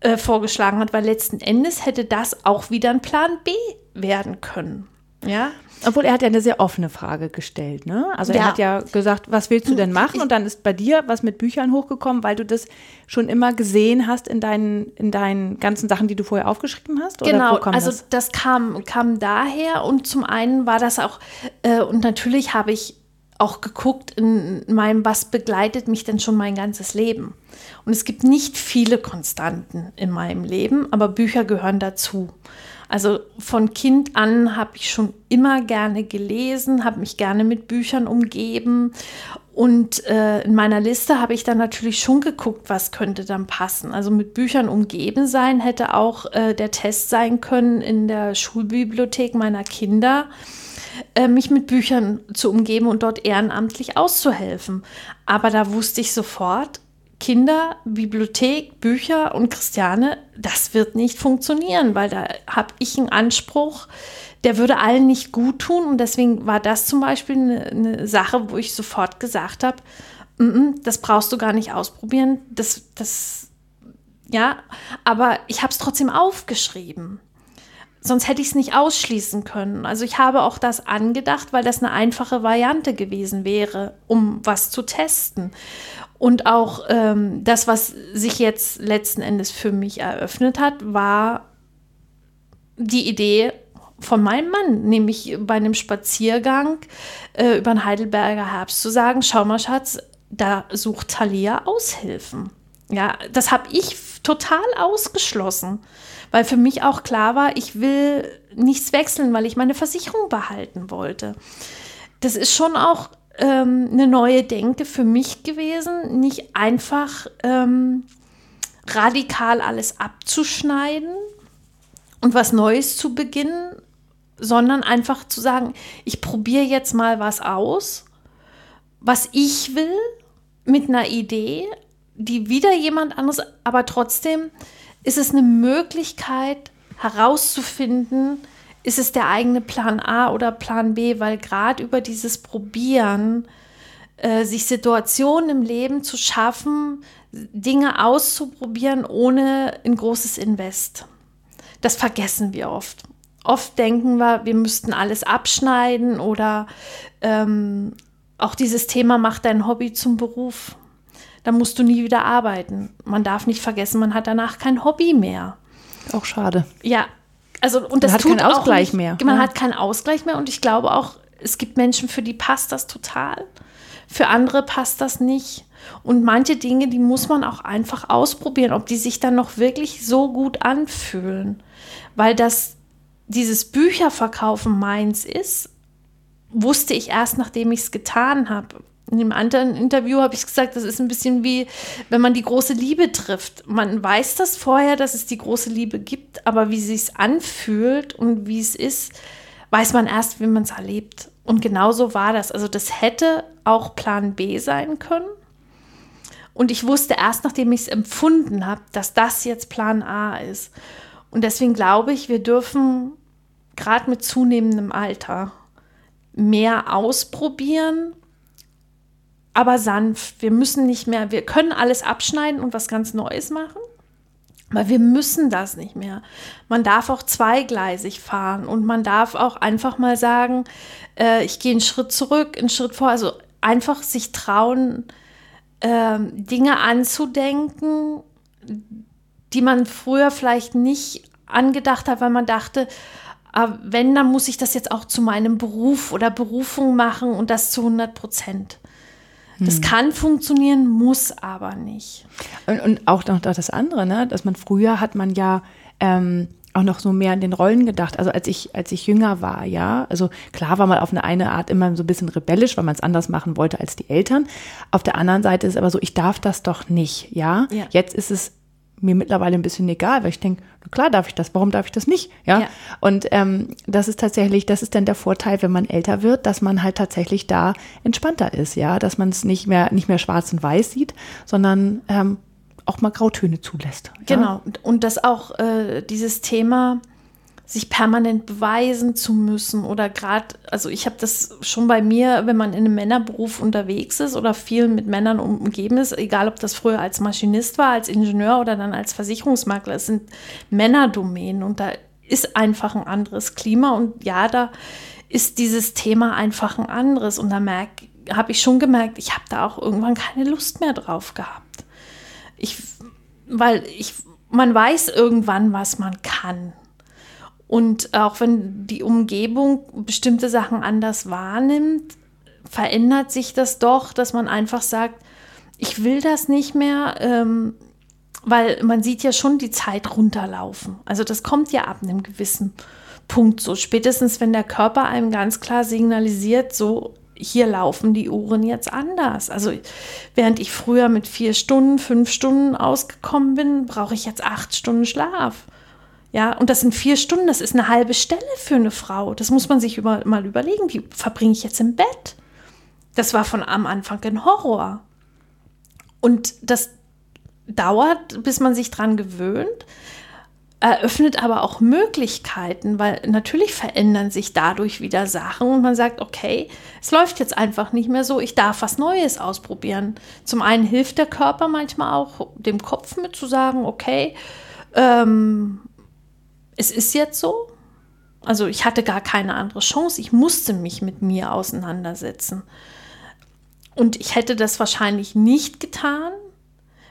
äh, vorgeschlagen hat, weil letzten Endes hätte das auch wieder ein Plan B werden können. Ja. Obwohl er hat ja eine sehr offene Frage gestellt, ne? Also ja. er hat ja gesagt, was willst du denn machen? Und dann ist bei dir was mit Büchern hochgekommen, weil du das schon immer gesehen hast in deinen, in deinen ganzen Sachen, die du vorher aufgeschrieben hast? genau, also das? das, kam, kam daher und zum einen war das auch, äh, und natürlich habe ich auch geguckt in meinem, was begleitet mich denn schon mein ganzes Leben. Und es gibt nicht viele Konstanten in meinem Leben, aber Bücher gehören dazu. Also von Kind an habe ich schon immer gerne gelesen, habe mich gerne mit Büchern umgeben. Und äh, in meiner Liste habe ich dann natürlich schon geguckt, was könnte dann passen. Also mit Büchern umgeben sein hätte auch äh, der Test sein können in der Schulbibliothek meiner Kinder äh, mich mit Büchern zu umgeben und dort ehrenamtlich auszuhelfen. Aber da wusste ich sofort, Kinder, Bibliothek, Bücher und Christiane, das wird nicht funktionieren, weil da habe ich einen Anspruch, der würde allen nicht gut tun. Und deswegen war das zum Beispiel eine, eine Sache, wo ich sofort gesagt habe, mm -mm, das brauchst du gar nicht ausprobieren. Das, das, ja, aber ich habe es trotzdem aufgeschrieben sonst hätte ich es nicht ausschließen können. Also ich habe auch das angedacht, weil das eine einfache Variante gewesen wäre, um was zu testen. Und auch ähm, das, was sich jetzt letzten Endes für mich eröffnet hat, war die Idee von meinem Mann, nämlich bei einem Spaziergang äh, über den Heidelberger Herbst zu sagen, schau mal Schatz, da sucht Thalia Aushilfen. Ja, das habe ich total ausgeschlossen weil für mich auch klar war, ich will nichts wechseln, weil ich meine Versicherung behalten wollte. Das ist schon auch ähm, eine neue Denke für mich gewesen, nicht einfach ähm, radikal alles abzuschneiden und was Neues zu beginnen, sondern einfach zu sagen, ich probiere jetzt mal was aus, was ich will, mit einer Idee, die wieder jemand anderes, aber trotzdem ist es eine Möglichkeit herauszufinden, ist es der eigene Plan A oder Plan B, weil gerade über dieses Probieren, äh, sich Situationen im Leben zu schaffen, Dinge auszuprobieren ohne ein großes Invest. Das vergessen wir oft. Oft denken wir, wir müssten alles abschneiden oder ähm, auch dieses Thema macht dein Hobby zum Beruf dann musst du nie wieder arbeiten. Man darf nicht vergessen, man hat danach kein Hobby mehr. Auch schade. Ja, also und das man hat tut keinen Ausgleich nicht, mehr. Man ja. hat keinen Ausgleich mehr und ich glaube auch, es gibt Menschen, für die passt das total. Für andere passt das nicht. Und manche Dinge, die muss man auch einfach ausprobieren, ob die sich dann noch wirklich so gut anfühlen. Weil das, dieses Bücherverkaufen meins ist, wusste ich erst, nachdem ich es getan habe in dem anderen Interview habe ich gesagt, das ist ein bisschen wie, wenn man die große Liebe trifft. Man weiß das vorher, dass es die große Liebe gibt, aber wie sie es anfühlt und wie es ist, weiß man erst, wenn man es erlebt. Und genauso war das. Also das hätte auch Plan B sein können. Und ich wusste erst, nachdem ich es empfunden habe, dass das jetzt Plan A ist. Und deswegen glaube ich, wir dürfen gerade mit zunehmendem Alter mehr ausprobieren aber sanft. Wir müssen nicht mehr, wir können alles abschneiden und was ganz Neues machen. Aber wir müssen das nicht mehr. Man darf auch zweigleisig fahren und man darf auch einfach mal sagen, äh, ich gehe einen Schritt zurück, einen Schritt vor. Also einfach sich trauen, äh, Dinge anzudenken, die man früher vielleicht nicht angedacht hat, weil man dachte, äh, wenn, dann muss ich das jetzt auch zu meinem Beruf oder Berufung machen und das zu 100 Prozent. Das hm. kann funktionieren, muss aber nicht. Und, und auch noch das andere, ne? dass man früher hat man ja ähm, auch noch so mehr an den Rollen gedacht. Also als ich, als ich jünger war, ja, also klar war man auf eine eine Art immer so ein bisschen rebellisch, weil man es anders machen wollte als die Eltern. Auf der anderen Seite ist aber so, ich darf das doch nicht, ja. ja. Jetzt ist es mir mittlerweile ein bisschen egal, weil ich denke, klar darf ich das, warum darf ich das nicht? Ja. ja. Und ähm, das ist tatsächlich, das ist dann der Vorteil, wenn man älter wird, dass man halt tatsächlich da entspannter ist, ja, dass man es nicht mehr, nicht mehr schwarz und weiß sieht, sondern ähm, auch mal Grautöne zulässt. Ja? Genau. Und das auch äh, dieses Thema, sich permanent beweisen zu müssen oder gerade, also ich habe das schon bei mir, wenn man in einem Männerberuf unterwegs ist oder viel mit Männern umgeben ist, egal ob das früher als Maschinist war, als Ingenieur oder dann als Versicherungsmakler, es sind Männerdomänen und da ist einfach ein anderes Klima und ja, da ist dieses Thema einfach ein anderes und da habe ich schon gemerkt, ich habe da auch irgendwann keine Lust mehr drauf gehabt. Ich, weil ich, man weiß irgendwann, was man kann. Und auch wenn die Umgebung bestimmte Sachen anders wahrnimmt, verändert sich das doch, dass man einfach sagt, ich will das nicht mehr, ähm, weil man sieht ja schon die Zeit runterlaufen. Also das kommt ja ab einem gewissen Punkt so. Spätestens, wenn der Körper einem ganz klar signalisiert, so hier laufen die Uhren jetzt anders. Also während ich früher mit vier Stunden, fünf Stunden ausgekommen bin, brauche ich jetzt acht Stunden Schlaf. Ja, und das sind vier Stunden, das ist eine halbe Stelle für eine Frau. Das muss man sich über, mal überlegen. Die verbringe ich jetzt im Bett. Das war von am Anfang ein Horror. Und das dauert, bis man sich dran gewöhnt, eröffnet aber auch Möglichkeiten, weil natürlich verändern sich dadurch wieder Sachen und man sagt, okay, es läuft jetzt einfach nicht mehr so, ich darf was Neues ausprobieren. Zum einen hilft der Körper manchmal auch dem Kopf mit zu sagen, okay, ähm, es ist jetzt so. Also ich hatte gar keine andere Chance. Ich musste mich mit mir auseinandersetzen. Und ich hätte das wahrscheinlich nicht getan,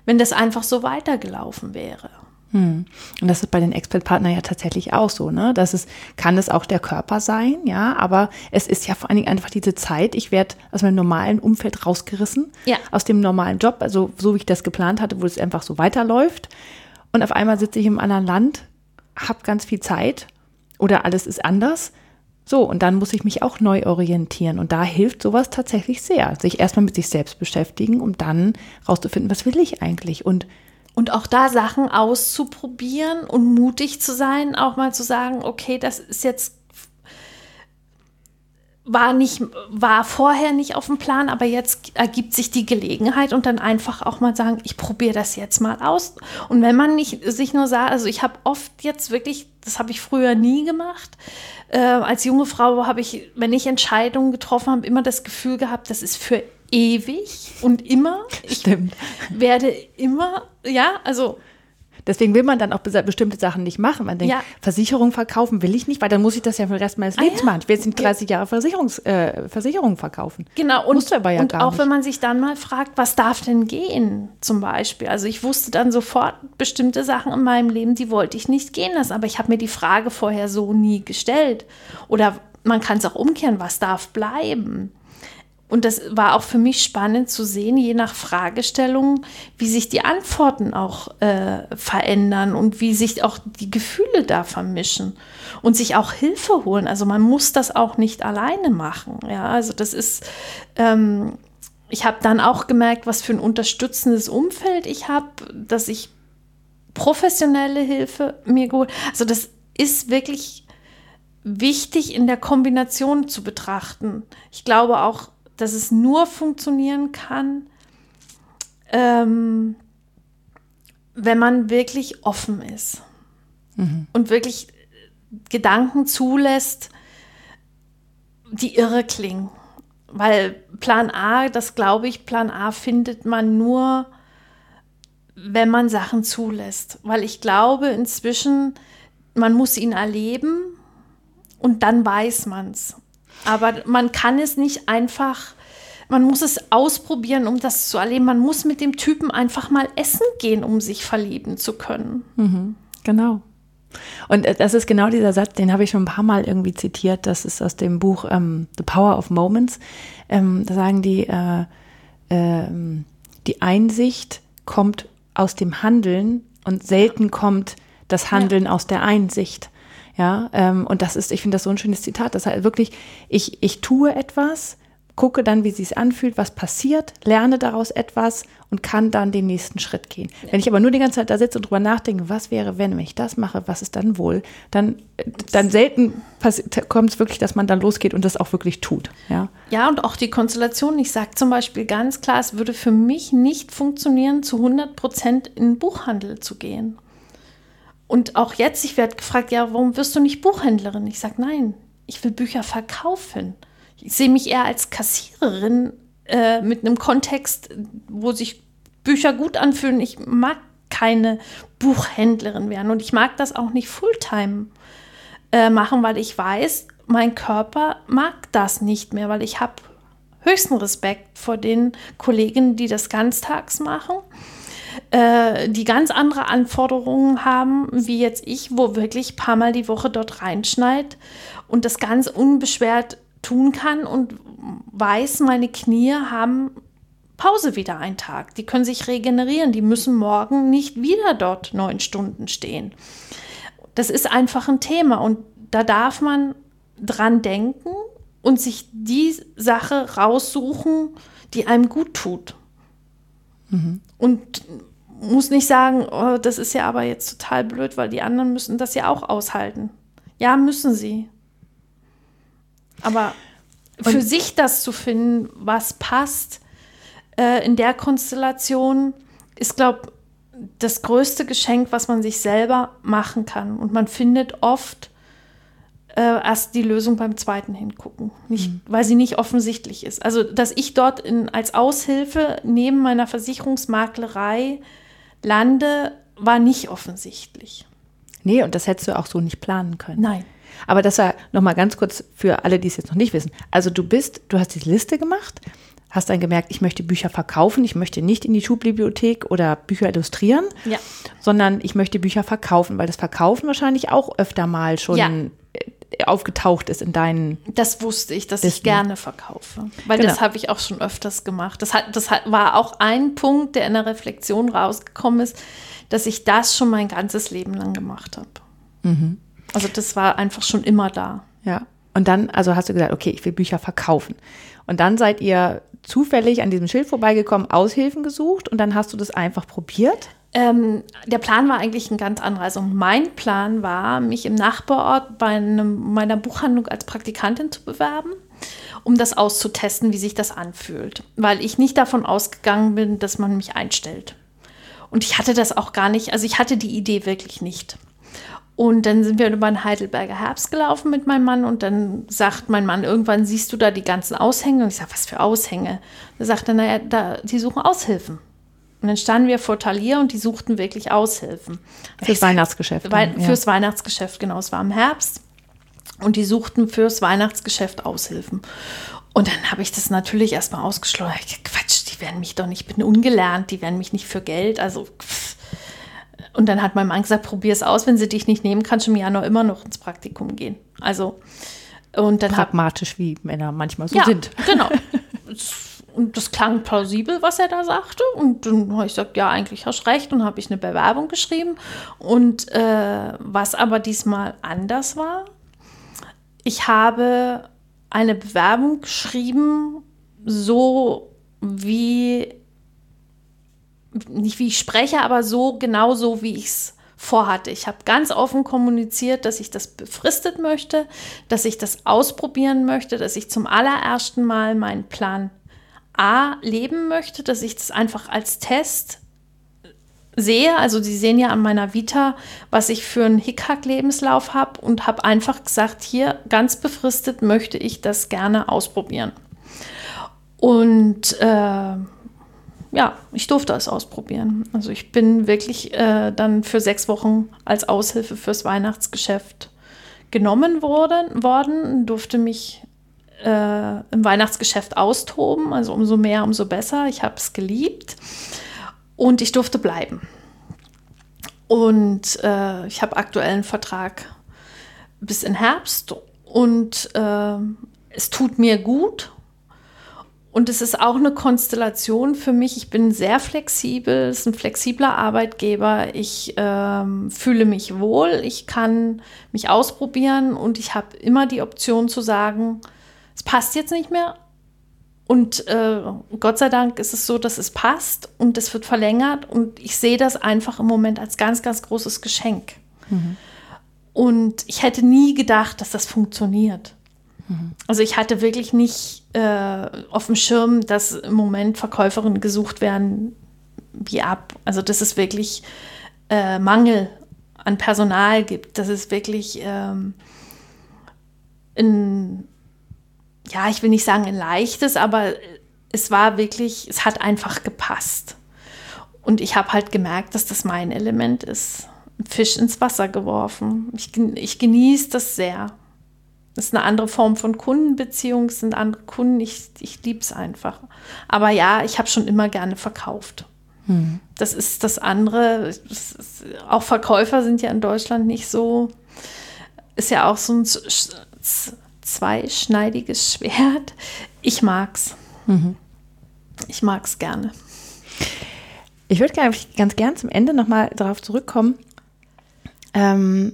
wenn das einfach so weitergelaufen wäre. Hm. Und das ist bei den Expert-Partnern ja tatsächlich auch so, ne? Das ist, kann es auch der Körper sein, ja, aber es ist ja vor allen Dingen einfach diese Zeit, ich werde aus meinem normalen Umfeld rausgerissen, ja. aus dem normalen Job, also so wie ich das geplant hatte, wo es einfach so weiterläuft. Und auf einmal sitze ich im anderen Land, habe ganz viel Zeit oder alles ist anders. So, und dann muss ich mich auch neu orientieren. Und da hilft sowas tatsächlich sehr, sich erstmal mit sich selbst beschäftigen, um dann rauszufinden, was will ich eigentlich und und auch da Sachen auszuprobieren und mutig zu sein, auch mal zu sagen, okay, das ist jetzt war nicht, war vorher nicht auf dem Plan, aber jetzt ergibt sich die Gelegenheit und dann einfach auch mal sagen, ich probiere das jetzt mal aus. Und wenn man nicht sich nur sagt, also ich habe oft jetzt wirklich, das habe ich früher nie gemacht. Äh, als junge Frau habe ich, wenn ich Entscheidungen getroffen habe, immer das Gefühl gehabt, das ist für ewig und immer. Stimmt. Ich werde immer, ja, also Deswegen will man dann auch bestimmte Sachen nicht machen. Man denkt, ja. Versicherung verkaufen will ich nicht, weil dann muss ich das ja für den Rest meines ah Lebens ja. machen. Ich will jetzt nicht 30 Jahre Versicherungs, äh, Versicherung verkaufen. Genau, und, aber ja und auch nicht. wenn man sich dann mal fragt, was darf denn gehen, zum Beispiel. Also ich wusste dann sofort bestimmte Sachen in meinem Leben, die wollte ich nicht gehen lassen, aber ich habe mir die Frage vorher so nie gestellt. Oder man kann es auch umkehren, was darf bleiben? Und das war auch für mich spannend zu sehen, je nach Fragestellung, wie sich die Antworten auch äh, verändern und wie sich auch die Gefühle da vermischen und sich auch Hilfe holen. Also man muss das auch nicht alleine machen. Ja, also das ist, ähm, ich habe dann auch gemerkt, was für ein unterstützendes Umfeld ich habe, dass ich professionelle Hilfe mir geholt. Also das ist wirklich wichtig in der Kombination zu betrachten. Ich glaube auch, dass es nur funktionieren kann, ähm, wenn man wirklich offen ist mhm. und wirklich Gedanken zulässt, die irre klingen. Weil Plan A, das glaube ich, Plan A findet man nur, wenn man Sachen zulässt. Weil ich glaube inzwischen, man muss ihn erleben und dann weiß man es. Aber man kann es nicht einfach, man muss es ausprobieren, um das zu erleben. Man muss mit dem Typen einfach mal essen gehen, um sich verlieben zu können. Mhm, genau. Und äh, das ist genau dieser Satz, den habe ich schon ein paar Mal irgendwie zitiert. Das ist aus dem Buch ähm, The Power of Moments. Ähm, da sagen die, äh, äh, die Einsicht kommt aus dem Handeln und selten kommt das Handeln ja. aus der Einsicht. Ja, ähm, und das ist, ich finde das so ein schönes Zitat. Das heißt wirklich, ich, ich tue etwas, gucke dann, wie sie es anfühlt, was passiert, lerne daraus etwas und kann dann den nächsten Schritt gehen. Ja. Wenn ich aber nur die ganze Zeit da sitze und drüber nachdenke, was wäre, wenn, wenn ich das mache, was ist dann wohl, dann, dann selten kommt es wirklich, dass man dann losgeht und das auch wirklich tut. Ja, ja und auch die Konstellation. Ich sage zum Beispiel ganz klar, es würde für mich nicht funktionieren, zu 100 Prozent in den Buchhandel zu gehen. Und auch jetzt, ich werde gefragt, ja, warum wirst du nicht Buchhändlerin? Ich sage, nein, ich will Bücher verkaufen. Ich sehe mich eher als Kassiererin äh, mit einem Kontext, wo sich Bücher gut anfühlen. Ich mag keine Buchhändlerin werden und ich mag das auch nicht Fulltime äh, machen, weil ich weiß, mein Körper mag das nicht mehr, weil ich habe höchsten Respekt vor den Kollegen, die das ganztags machen, äh, die ganz andere Anforderungen haben, wie jetzt ich, wo wirklich ein paar Mal die Woche dort reinschneit und das ganz unbeschwert tun kann und weiß, meine Knie haben Pause wieder einen Tag. Die können sich regenerieren. Die müssen morgen nicht wieder dort neun Stunden stehen. Das ist einfach ein Thema und da darf man dran denken und sich die Sache raussuchen, die einem gut tut. Mhm. Und muss nicht sagen, oh, das ist ja aber jetzt total blöd, weil die anderen müssen das ja auch aushalten. Ja, müssen sie. Aber und für sich das zu finden, was passt äh, in der Konstellation, ist, glaube ich, das größte Geschenk, was man sich selber machen kann. Und man findet oft äh, erst die Lösung beim zweiten Hingucken, nicht, mhm. weil sie nicht offensichtlich ist. Also, dass ich dort in, als Aushilfe neben meiner Versicherungsmaklerei lande, war nicht offensichtlich. Nee, und das hättest du auch so nicht planen können. Nein. Aber das war nochmal ganz kurz für alle, die es jetzt noch nicht wissen. Also du bist, du hast die Liste gemacht, hast dann gemerkt, ich möchte Bücher verkaufen, ich möchte nicht in die Schulbibliothek oder Bücher illustrieren, ja. sondern ich möchte Bücher verkaufen, weil das Verkaufen wahrscheinlich auch öfter mal schon ja. Aufgetaucht ist in deinen. Das wusste ich, dass Listen. ich gerne verkaufe. Weil genau. das habe ich auch schon öfters gemacht. Das, hat, das hat, war auch ein Punkt, der in der Reflexion rausgekommen ist, dass ich das schon mein ganzes Leben lang gemacht habe. Mhm. Also das war einfach schon immer da. Ja. Und dann, also hast du gesagt, okay, ich will Bücher verkaufen. Und dann seid ihr zufällig an diesem Schild vorbeigekommen, Aushilfen gesucht und dann hast du das einfach probiert? Ähm, der Plan war eigentlich ein ganz anderer. Also mein Plan war, mich im Nachbarort bei einem, meiner Buchhandlung als Praktikantin zu bewerben, um das auszutesten, wie sich das anfühlt. Weil ich nicht davon ausgegangen bin, dass man mich einstellt. Und ich hatte das auch gar nicht, also ich hatte die Idee wirklich nicht. Und dann sind wir über den Heidelberger Herbst gelaufen mit meinem Mann und dann sagt mein Mann, irgendwann siehst du da die ganzen Aushänge. Und ich sage, was für Aushänge? Da sagt er, naja, da, die suchen Aushilfen. Und dann standen wir vor Talier und die suchten wirklich Aushilfen. Fürs Weihnachtsgeschäft. Wei ja. Fürs Weihnachtsgeschäft, genau. Es war im Herbst. Und die suchten fürs Weihnachtsgeschäft Aushilfen. Und dann habe ich das natürlich erstmal ausgeschlossen. Quatsch, die werden mich doch nicht, ich bin ungelernt, die werden mich nicht für Geld. Also pff, und dann hat mein Mann gesagt, probier es aus, wenn sie dich nicht nehmen, kannst du im Januar immer noch ins Praktikum gehen. Also und dann pragmatisch, hab, wie Männer manchmal so ja, sind. Genau. [LAUGHS] Und das klang plausibel, was er da sagte. Und dann habe ich gesagt, ja, eigentlich hast du recht. Und habe ich eine Bewerbung geschrieben. Und äh, was aber diesmal anders war, ich habe eine Bewerbung geschrieben, so wie nicht wie ich spreche, aber so genau so, wie ich es vorhatte. Ich habe ganz offen kommuniziert, dass ich das befristet möchte, dass ich das ausprobieren möchte, dass ich zum allerersten Mal meinen Plan A leben möchte, dass ich das einfach als Test sehe. Also Sie sehen ja an meiner Vita, was ich für einen Hickhack-Lebenslauf habe und habe einfach gesagt, hier ganz befristet möchte ich das gerne ausprobieren. Und äh, ja, ich durfte es ausprobieren. Also ich bin wirklich äh, dann für sechs Wochen als Aushilfe fürs Weihnachtsgeschäft genommen worden, worden durfte mich äh, im Weihnachtsgeschäft austoben. Also umso mehr, umso besser. Ich habe es geliebt und ich durfte bleiben. Und äh, ich habe aktuell einen Vertrag bis in Herbst und äh, es tut mir gut und es ist auch eine Konstellation für mich. Ich bin sehr flexibel, es ist ein flexibler Arbeitgeber. Ich ähm, fühle mich wohl, ich kann mich ausprobieren und ich habe immer die Option zu sagen, es passt jetzt nicht mehr Und äh, Gott sei Dank ist es so, dass es passt und es wird verlängert und ich sehe das einfach im Moment als ganz, ganz großes Geschenk. Mhm. Und ich hätte nie gedacht, dass das funktioniert. Mhm. Also ich hatte wirklich nicht äh, auf dem Schirm, dass im Moment Verkäuferinnen gesucht werden wie ab. Also dass es wirklich äh, Mangel an Personal gibt, dass es wirklich ähm, in ja, ich will nicht sagen ein leichtes, aber es war wirklich, es hat einfach gepasst. Und ich habe halt gemerkt, dass das mein Element ist. Fisch ins Wasser geworfen. Ich, ich genieße das sehr. Das ist eine andere Form von Kundenbeziehung, es sind andere Kunden, ich, ich liebe es einfach. Aber ja, ich habe schon immer gerne verkauft. Hm. Das ist das andere. Das ist, auch Verkäufer sind ja in Deutschland nicht so, ist ja auch so ein zweischneidiges [LAUGHS] Schwert. Ich mag's. Mhm. Ich mag's gerne. Ich würde ganz gern zum Ende nochmal darauf zurückkommen, ähm,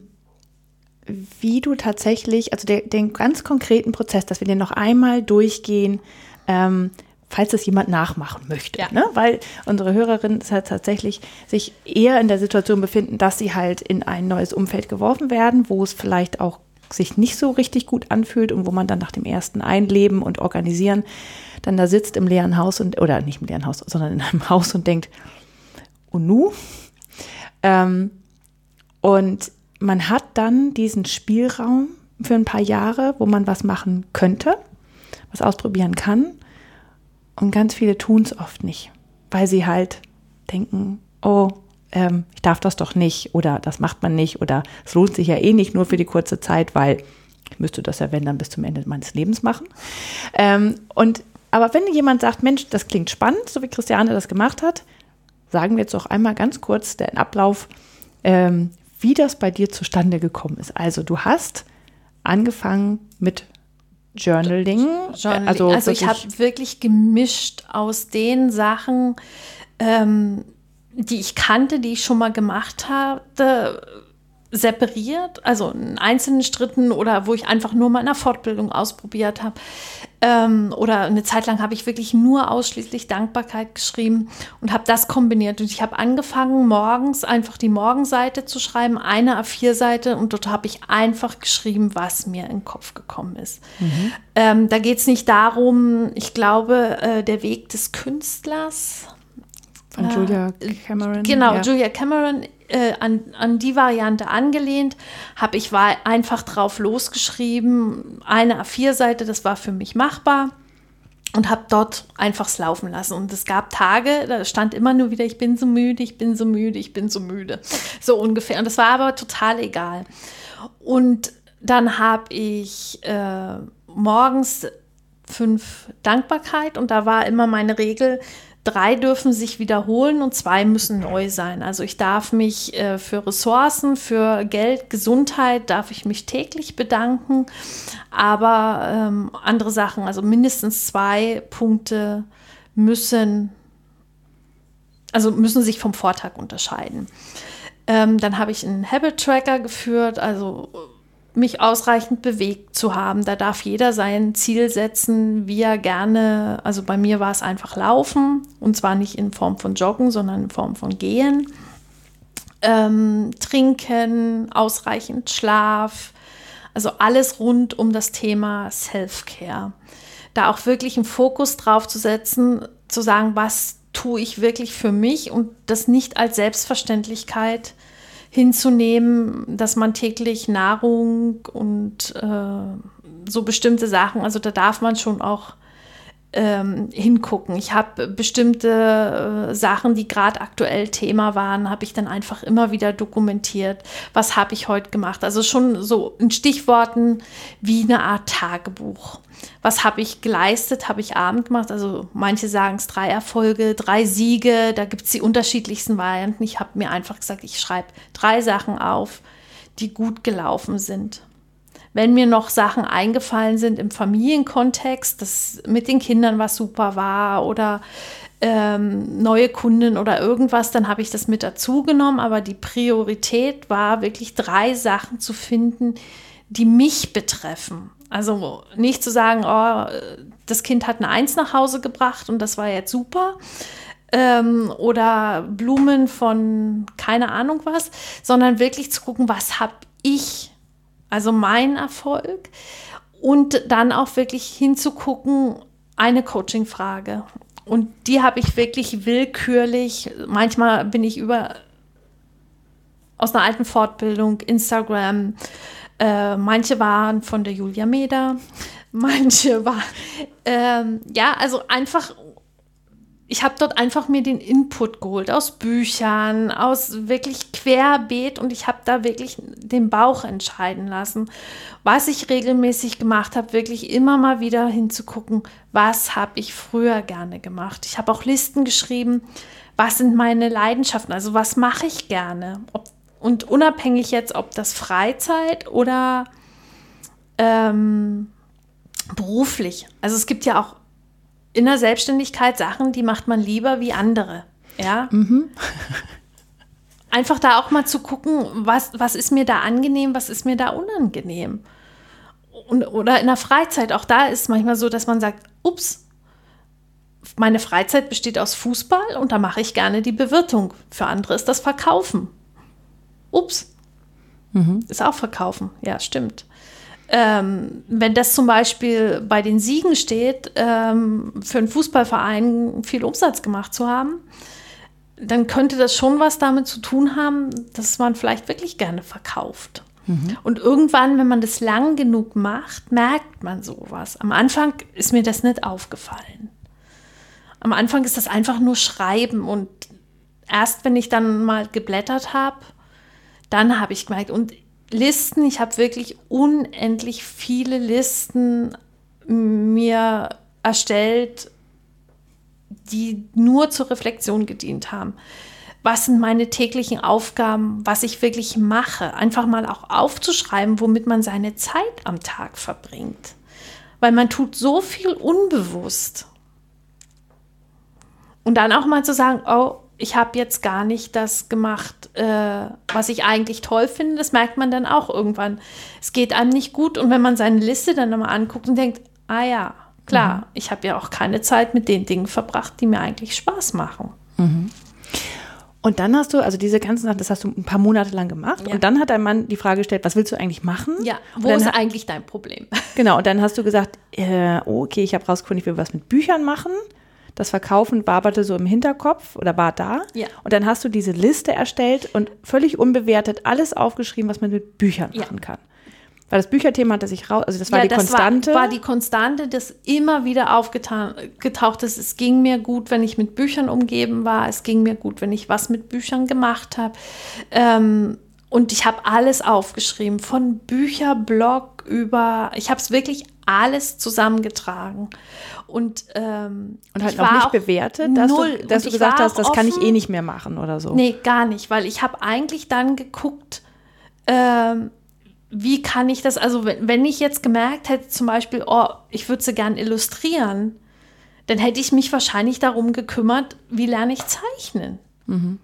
wie du tatsächlich, also der, den ganz konkreten Prozess, dass wir den noch einmal durchgehen, ähm, falls es jemand nachmachen möchte. Ja. Ne? Weil unsere Hörerinnen halt tatsächlich sich eher in der Situation befinden, dass sie halt in ein neues Umfeld geworfen werden, wo es vielleicht auch sich nicht so richtig gut anfühlt und wo man dann nach dem ersten Einleben und Organisieren dann da sitzt im leeren Haus und, oder nicht im leeren Haus, sondern in einem [LAUGHS] Haus und denkt, und nu? Ähm, und man hat dann diesen Spielraum für ein paar Jahre, wo man was machen könnte, was ausprobieren kann. Und ganz viele tun es oft nicht, weil sie halt denken, oh, ähm, ich darf das doch nicht oder das macht man nicht oder es lohnt sich ja eh nicht nur für die kurze Zeit, weil ich müsste das ja, wenn dann bis zum Ende meines Lebens machen. Ähm, und aber wenn jemand sagt, Mensch, das klingt spannend, so wie Christiane das gemacht hat, sagen wir jetzt auch einmal ganz kurz den Ablauf, ähm, wie das bei dir zustande gekommen ist. Also du hast angefangen mit Journaling. Journaling. Also, also ich habe wirklich gemischt aus den Sachen, ähm, die ich kannte, die ich schon mal gemacht hatte, separiert, also in einzelnen Schritten oder wo ich einfach nur mal in einer Fortbildung ausprobiert habe. Ähm, oder eine Zeit lang habe ich wirklich nur ausschließlich Dankbarkeit geschrieben und habe das kombiniert. Und ich habe angefangen, morgens einfach die Morgenseite zu schreiben, eine A4-Seite und dort habe ich einfach geschrieben, was mir in den Kopf gekommen ist. Mhm. Ähm, da geht es nicht darum, ich glaube, äh, der Weg des Künstlers von Julia Cameron. Genau, ja. Julia Cameron, äh, an, an die Variante angelehnt, habe ich war einfach drauf losgeschrieben, eine A4-Seite, das war für mich machbar und habe dort einfach es laufen lassen. Und es gab Tage, da stand immer nur wieder, ich bin so müde, ich bin so müde, ich bin so müde. So ungefähr. Und das war aber total egal. Und dann habe ich äh, morgens fünf Dankbarkeit und da war immer meine Regel, drei dürfen sich wiederholen und zwei müssen neu sein. Also ich darf mich äh, für Ressourcen, für Geld, Gesundheit, darf ich mich täglich bedanken. Aber ähm, andere Sachen, also mindestens zwei Punkte müssen, also müssen sich vom Vortag unterscheiden. Ähm, dann habe ich einen Habit Tracker geführt, also mich ausreichend bewegt zu haben. Da darf jeder sein Ziel setzen, wie er gerne, also bei mir war es einfach Laufen und zwar nicht in Form von Joggen, sondern in Form von Gehen. Ähm, trinken, ausreichend Schlaf, also alles rund um das Thema Self-Care. Da auch wirklich einen Fokus drauf zu setzen, zu sagen, was tue ich wirklich für mich und das nicht als Selbstverständlichkeit hinzunehmen, dass man täglich Nahrung und äh, so bestimmte Sachen, also da darf man schon auch ähm, hingucken. Ich habe bestimmte äh, Sachen, die gerade aktuell Thema waren, habe ich dann einfach immer wieder dokumentiert. Was habe ich heute gemacht? Also schon so in Stichworten wie eine Art Tagebuch. Was habe ich geleistet? Habe ich Abend gemacht? Also manche sagen es drei Erfolge, drei Siege. Da gibt es die unterschiedlichsten Varianten. Ich habe mir einfach gesagt, ich schreibe drei Sachen auf, die gut gelaufen sind wenn mir noch Sachen eingefallen sind im Familienkontext, dass mit den Kindern was super war oder ähm, neue Kunden oder irgendwas, dann habe ich das mit dazu genommen. Aber die Priorität war wirklich drei Sachen zu finden, die mich betreffen. Also nicht zu sagen, oh, das Kind hat eine Eins nach Hause gebracht und das war jetzt super. Ähm, oder Blumen von keine Ahnung was, sondern wirklich zu gucken, was habe ich, also mein Erfolg. Und dann auch wirklich hinzugucken, eine Coaching-Frage. Und die habe ich wirklich willkürlich, manchmal bin ich über aus einer alten Fortbildung, Instagram, äh, manche waren von der Julia Meder, [LAUGHS] manche waren, ähm, ja, also einfach, ich habe dort einfach mir den Input geholt aus Büchern, aus wirklich querbeet und ich habe da wirklich den Bauch entscheiden lassen. Was ich regelmäßig gemacht habe, wirklich immer mal wieder hinzugucken, was habe ich früher gerne gemacht. Ich habe auch Listen geschrieben, was sind meine Leidenschaften, also was mache ich gerne, ob und unabhängig jetzt, ob das Freizeit oder ähm, beruflich. Also es gibt ja auch in der Selbstständigkeit Sachen, die macht man lieber wie andere. Ja. Mhm. [LAUGHS] Einfach da auch mal zu gucken, was, was ist mir da angenehm, was ist mir da unangenehm. Und, oder in der Freizeit, auch da ist manchmal so, dass man sagt, ups, meine Freizeit besteht aus Fußball und da mache ich gerne die Bewirtung. Für andere ist das Verkaufen. Ups, mhm. ist auch verkaufen. Ja, stimmt. Ähm, wenn das zum Beispiel bei den Siegen steht, ähm, für einen Fußballverein viel Umsatz gemacht zu haben, dann könnte das schon was damit zu tun haben, dass man vielleicht wirklich gerne verkauft. Mhm. Und irgendwann, wenn man das lang genug macht, merkt man sowas. Am Anfang ist mir das nicht aufgefallen. Am Anfang ist das einfach nur Schreiben und erst wenn ich dann mal geblättert habe, dann habe ich gemerkt, und Listen, ich habe wirklich unendlich viele Listen mir erstellt, die nur zur Reflexion gedient haben. Was sind meine täglichen Aufgaben, was ich wirklich mache? Einfach mal auch aufzuschreiben, womit man seine Zeit am Tag verbringt. Weil man tut so viel unbewusst. Und dann auch mal zu sagen, oh, ich habe jetzt gar nicht das gemacht, äh, was ich eigentlich toll finde. Das merkt man dann auch irgendwann. Es geht einem nicht gut und wenn man seine Liste dann nochmal anguckt und denkt, ah ja, klar, mhm. ich habe ja auch keine Zeit mit den Dingen verbracht, die mir eigentlich Spaß machen. Mhm. Und dann hast du, also diese ganzen Sachen, das hast du ein paar Monate lang gemacht. Ja. Und dann hat dein Mann die Frage gestellt, was willst du eigentlich machen? Ja, wo ist eigentlich dein Problem? [LAUGHS] Genau, und dann hast du gesagt, äh, okay, ich habe rausgefunden, ich will was mit Büchern machen das Verkaufen waberte so im Hinterkopf oder war da. Ja. Und dann hast du diese Liste erstellt und völlig unbewertet alles aufgeschrieben, was man mit Büchern ja. machen kann. Weil das Bücherthema hatte sich raus, also das war ja, die das Konstante. War, war die Konstante, das immer wieder aufgetaucht ist. Es ging mir gut, wenn ich mit Büchern umgeben war. Es ging mir gut, wenn ich was mit Büchern gemacht habe. Ähm, und ich habe alles aufgeschrieben, von Bücherblog über, ich habe es wirklich alles zusammengetragen. Und, ähm, und halt noch nicht bewertet, dass null. du, dass du gesagt hast, das offen, kann ich eh nicht mehr machen oder so. Nee, gar nicht, weil ich habe eigentlich dann geguckt, ähm, wie kann ich das, also wenn, wenn ich jetzt gemerkt hätte, zum Beispiel, oh, ich würde sie gern illustrieren, dann hätte ich mich wahrscheinlich darum gekümmert, wie lerne ich zeichnen. Mhm.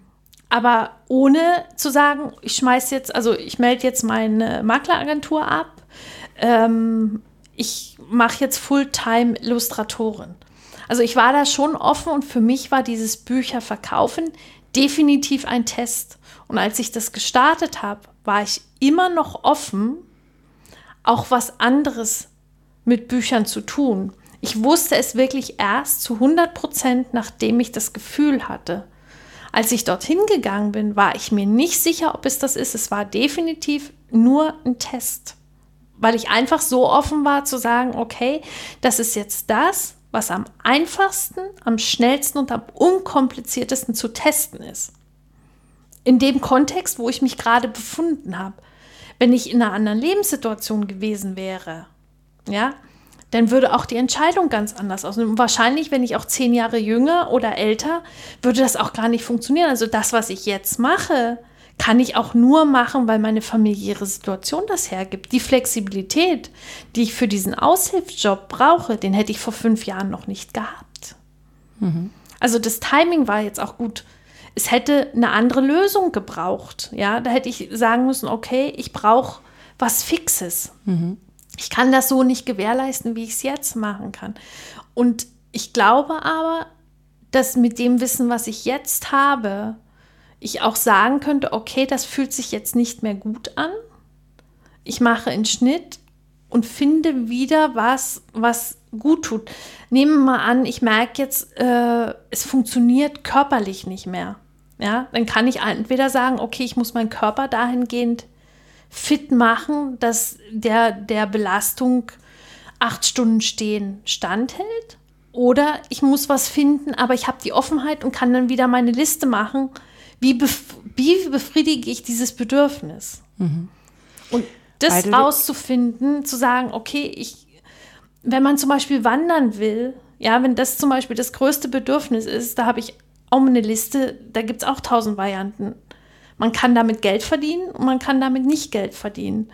Aber ohne zu sagen, ich schmeiß jetzt, also ich melde jetzt meine Makleragentur ab, ähm, ich mache jetzt Fulltime Illustratorin. Also ich war da schon offen und für mich war dieses Bücherverkaufen definitiv ein Test. Und als ich das gestartet habe, war ich immer noch offen, auch was anderes mit Büchern zu tun. Ich wusste es wirklich erst zu 100 Prozent, nachdem ich das Gefühl hatte. Als ich dorthin gegangen bin, war ich mir nicht sicher, ob es das ist. Es war definitiv nur ein Test weil ich einfach so offen war zu sagen, okay, das ist jetzt das, was am einfachsten, am schnellsten und am unkompliziertesten zu testen ist. In dem Kontext, wo ich mich gerade befunden habe. Wenn ich in einer anderen Lebenssituation gewesen wäre, ja, dann würde auch die Entscheidung ganz anders aussehen. Und wahrscheinlich, wenn ich auch zehn Jahre jünger oder älter, würde das auch gar nicht funktionieren. Also das, was ich jetzt mache, kann ich auch nur machen, weil meine familiäre Situation das hergibt. Die Flexibilität, die ich für diesen Aushilfsjob brauche, den hätte ich vor fünf Jahren noch nicht gehabt. Mhm. Also das Timing war jetzt auch gut. Es hätte eine andere Lösung gebraucht. Ja, da hätte ich sagen müssen, okay, ich brauche was Fixes. Mhm. Ich kann das so nicht gewährleisten, wie ich es jetzt machen kann. Und ich glaube aber, dass mit dem Wissen, was ich jetzt habe, ich auch sagen könnte, okay, das fühlt sich jetzt nicht mehr gut an. Ich mache einen Schnitt und finde wieder was, was gut tut. Nehmen wir mal an, ich merke jetzt, äh, es funktioniert körperlich nicht mehr. Ja, dann kann ich entweder sagen, okay, ich muss meinen Körper dahingehend fit machen, dass der der Belastung acht Stunden stehen standhält. Oder ich muss was finden, aber ich habe die Offenheit und kann dann wieder meine Liste machen. Wie, bef wie befriedige ich dieses Bedürfnis? Mhm. Und das Beide rauszufinden, zu sagen, okay, ich, wenn man zum Beispiel wandern will, ja, wenn das zum Beispiel das größte Bedürfnis ist, da habe ich auch eine Liste, da gibt es auch tausend Varianten. Man kann damit Geld verdienen und man kann damit nicht Geld verdienen.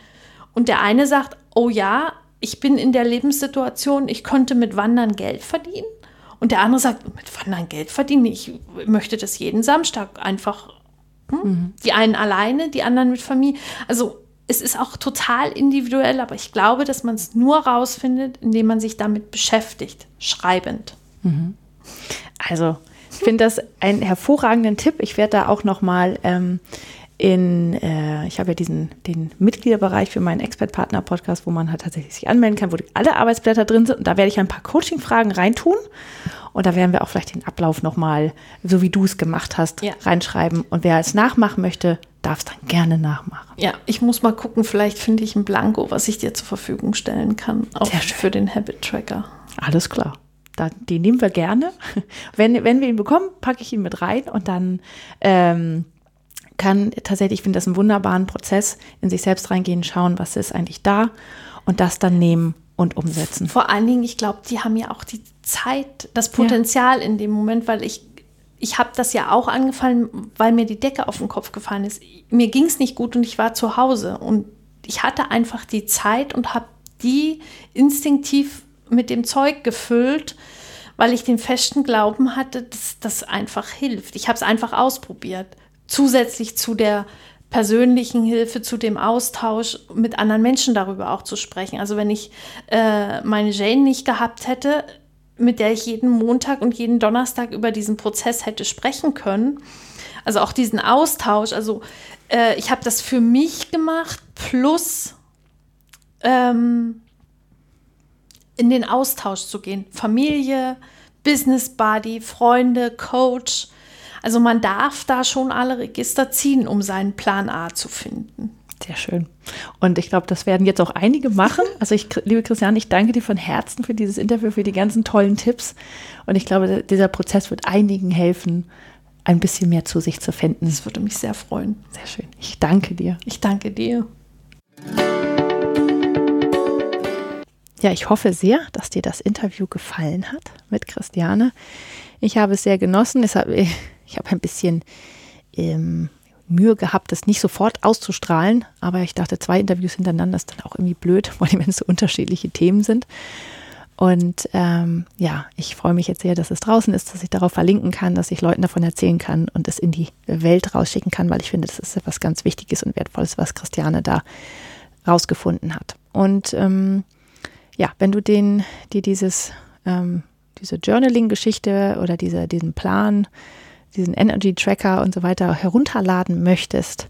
Und der eine sagt, oh ja, ich bin in der Lebenssituation, ich könnte mit Wandern Geld verdienen. Und der andere sagt, mit Wandern Geld verdienen, ich möchte das jeden Samstag einfach. Hm? Mhm. Die einen alleine, die anderen mit Familie. Also es ist auch total individuell, aber ich glaube, dass man es nur rausfindet, indem man sich damit beschäftigt, schreibend. Mhm. Also, ich finde das einen hervorragenden Tipp. Ich werde da auch noch mal ähm, in, äh, ich habe ja diesen, den Mitgliederbereich für meinen Expert-Partner-Podcast, wo man halt tatsächlich sich anmelden kann, wo alle Arbeitsblätter drin sind. Und da werde ich ein paar Coaching-Fragen reintun. Und da werden wir auch vielleicht den Ablauf nochmal, so wie du es gemacht hast, ja. reinschreiben. Und wer es nachmachen möchte, darf es dann gerne nachmachen. Ja, ich muss mal gucken, vielleicht finde ich ein Blanko, was ich dir zur Verfügung stellen kann, auch für den Habit Tracker. Alles klar. Da, den nehmen wir gerne. Wenn, wenn wir ihn bekommen, packe ich ihn mit rein und dann ähm, kann tatsächlich, ich finde das einen wunderbaren Prozess, in sich selbst reingehen, schauen, was ist eigentlich da und das dann nehmen und umsetzen. Vor allen Dingen, ich glaube, die haben ja auch die Zeit, das Potenzial ja. in dem Moment, weil ich ich habe das ja auch angefallen, weil mir die Decke auf den Kopf gefallen ist. Mir ging es nicht gut und ich war zu Hause und ich hatte einfach die Zeit und habe die instinktiv mit dem Zeug gefüllt, weil ich den festen Glauben hatte, dass das einfach hilft. Ich habe es einfach ausprobiert zusätzlich zu der persönlichen Hilfe, zu dem Austausch mit anderen Menschen darüber auch zu sprechen. Also wenn ich äh, meine Jane nicht gehabt hätte, mit der ich jeden Montag und jeden Donnerstag über diesen Prozess hätte sprechen können, also auch diesen Austausch, also äh, ich habe das für mich gemacht, plus ähm, in den Austausch zu gehen. Familie, Business Buddy, Freunde, Coach, also man darf da schon alle Register ziehen, um seinen Plan A zu finden. Sehr schön. Und ich glaube, das werden jetzt auch einige machen. [LAUGHS] Also ich, liebe Christiane, ich danke dir von Herzen für dieses Interview, für die ganzen tollen Tipps. Und ich glaube, dieser Prozess wird einigen helfen, ein bisschen mehr zu sich zu finden. Das würde mich sehr freuen. Sehr schön. Ich danke dir. Ich danke dir. Ja, ich hoffe sehr, dass dir das Interview gefallen hat mit Christiane. Ich habe es sehr genossen. Es hat, ich habe ein bisschen ähm, Mühe gehabt, das nicht sofort auszustrahlen, aber ich dachte, zwei Interviews hintereinander ist dann auch irgendwie blöd, [LAUGHS] weil wenn es so unterschiedliche Themen sind. Und ähm, ja, ich freue mich jetzt sehr, dass es draußen ist, dass ich darauf verlinken kann, dass ich Leuten davon erzählen kann und es in die Welt rausschicken kann, weil ich finde, das ist etwas ganz Wichtiges und Wertvolles, was Christiane da rausgefunden hat. Und ähm, ja, wenn du den, dir dieses, ähm, diese Journaling-Geschichte oder diese, diesen Plan diesen Energy Tracker und so weiter herunterladen möchtest,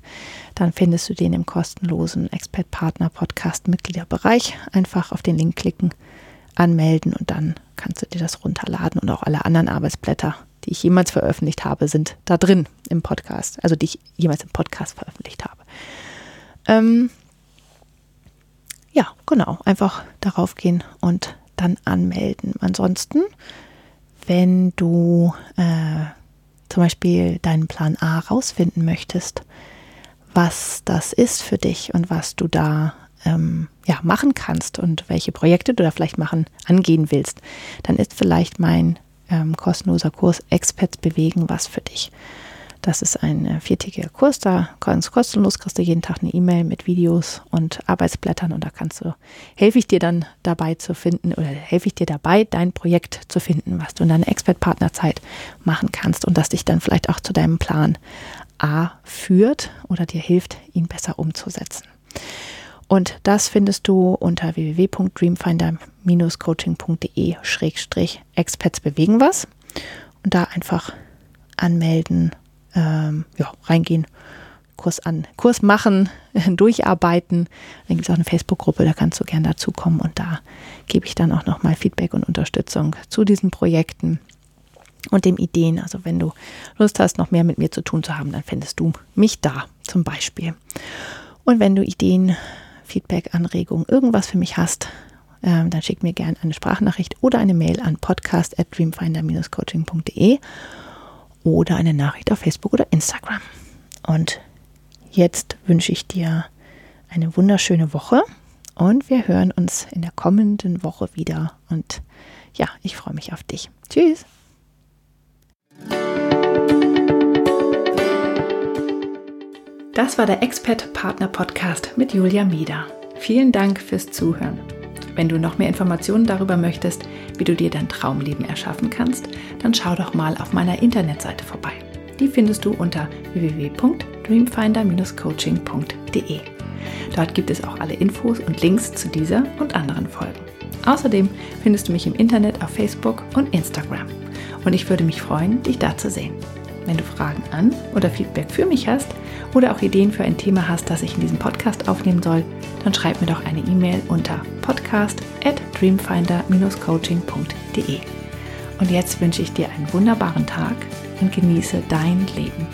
dann findest du den im kostenlosen Expert Partner Podcast Mitgliederbereich. Einfach auf den Link klicken, anmelden und dann kannst du dir das runterladen und auch alle anderen Arbeitsblätter, die ich jemals veröffentlicht habe, sind da drin im Podcast, also die ich jemals im Podcast veröffentlicht habe. Ähm, ja, genau, einfach darauf gehen und dann anmelden. Ansonsten, wenn du äh, zum Beispiel deinen Plan A rausfinden möchtest, was das ist für dich und was du da ähm, ja, machen kannst und welche Projekte du da vielleicht machen, angehen willst, dann ist vielleicht mein ähm, kostenloser Kurs Experts bewegen was für dich. Das ist ein äh, viertägiger Kurs, da ganz kostenlos kriegst du jeden Tag eine E-Mail mit Videos und Arbeitsblättern und da kannst du, helfe ich dir dann dabei zu finden oder helfe ich dir dabei, dein Projekt zu finden, was du in deiner Expert-Partnerzeit machen kannst und das dich dann vielleicht auch zu deinem Plan A führt oder dir hilft, ihn besser umzusetzen. Und das findest du unter www.dreamfinder-coaching.de-expats bewegen was. Und da einfach anmelden, ähm, ja, reingehen, Kurs an, Kurs machen, [LAUGHS] durcharbeiten. Dann gibt es auch eine Facebook-Gruppe, da kannst du gerne dazukommen und da gebe ich dann auch nochmal Feedback und Unterstützung zu diesen Projekten und den Ideen. Also wenn du Lust hast, noch mehr mit mir zu tun zu haben, dann findest du mich da zum Beispiel. Und wenn du Ideen, Feedback, Anregungen, irgendwas für mich hast, ähm, dann schick mir gerne eine Sprachnachricht oder eine Mail an podcast at dreamfinder-coaching.de oder eine Nachricht auf Facebook oder Instagram. Und jetzt wünsche ich dir eine wunderschöne Woche und wir hören uns in der kommenden Woche wieder. Und ja, ich freue mich auf dich. Tschüss. Das war der Expert Partner Podcast mit Julia Mieder. Vielen Dank fürs Zuhören. Wenn du noch mehr Informationen darüber möchtest, wie du dir dein Traumleben erschaffen kannst, dann schau doch mal auf meiner Internetseite vorbei. Die findest du unter www.dreamfinder-coaching.de. Dort gibt es auch alle Infos und Links zu dieser und anderen Folgen. Außerdem findest du mich im Internet auf Facebook und Instagram. Und ich würde mich freuen, dich da zu sehen. Wenn du Fragen an oder Feedback für mich hast oder auch Ideen für ein Thema hast, das ich in diesem Podcast aufnehmen soll, dann schreib mir doch eine E-Mail unter podcast at dreamfinder-coaching.de. Und jetzt wünsche ich dir einen wunderbaren Tag und genieße dein Leben.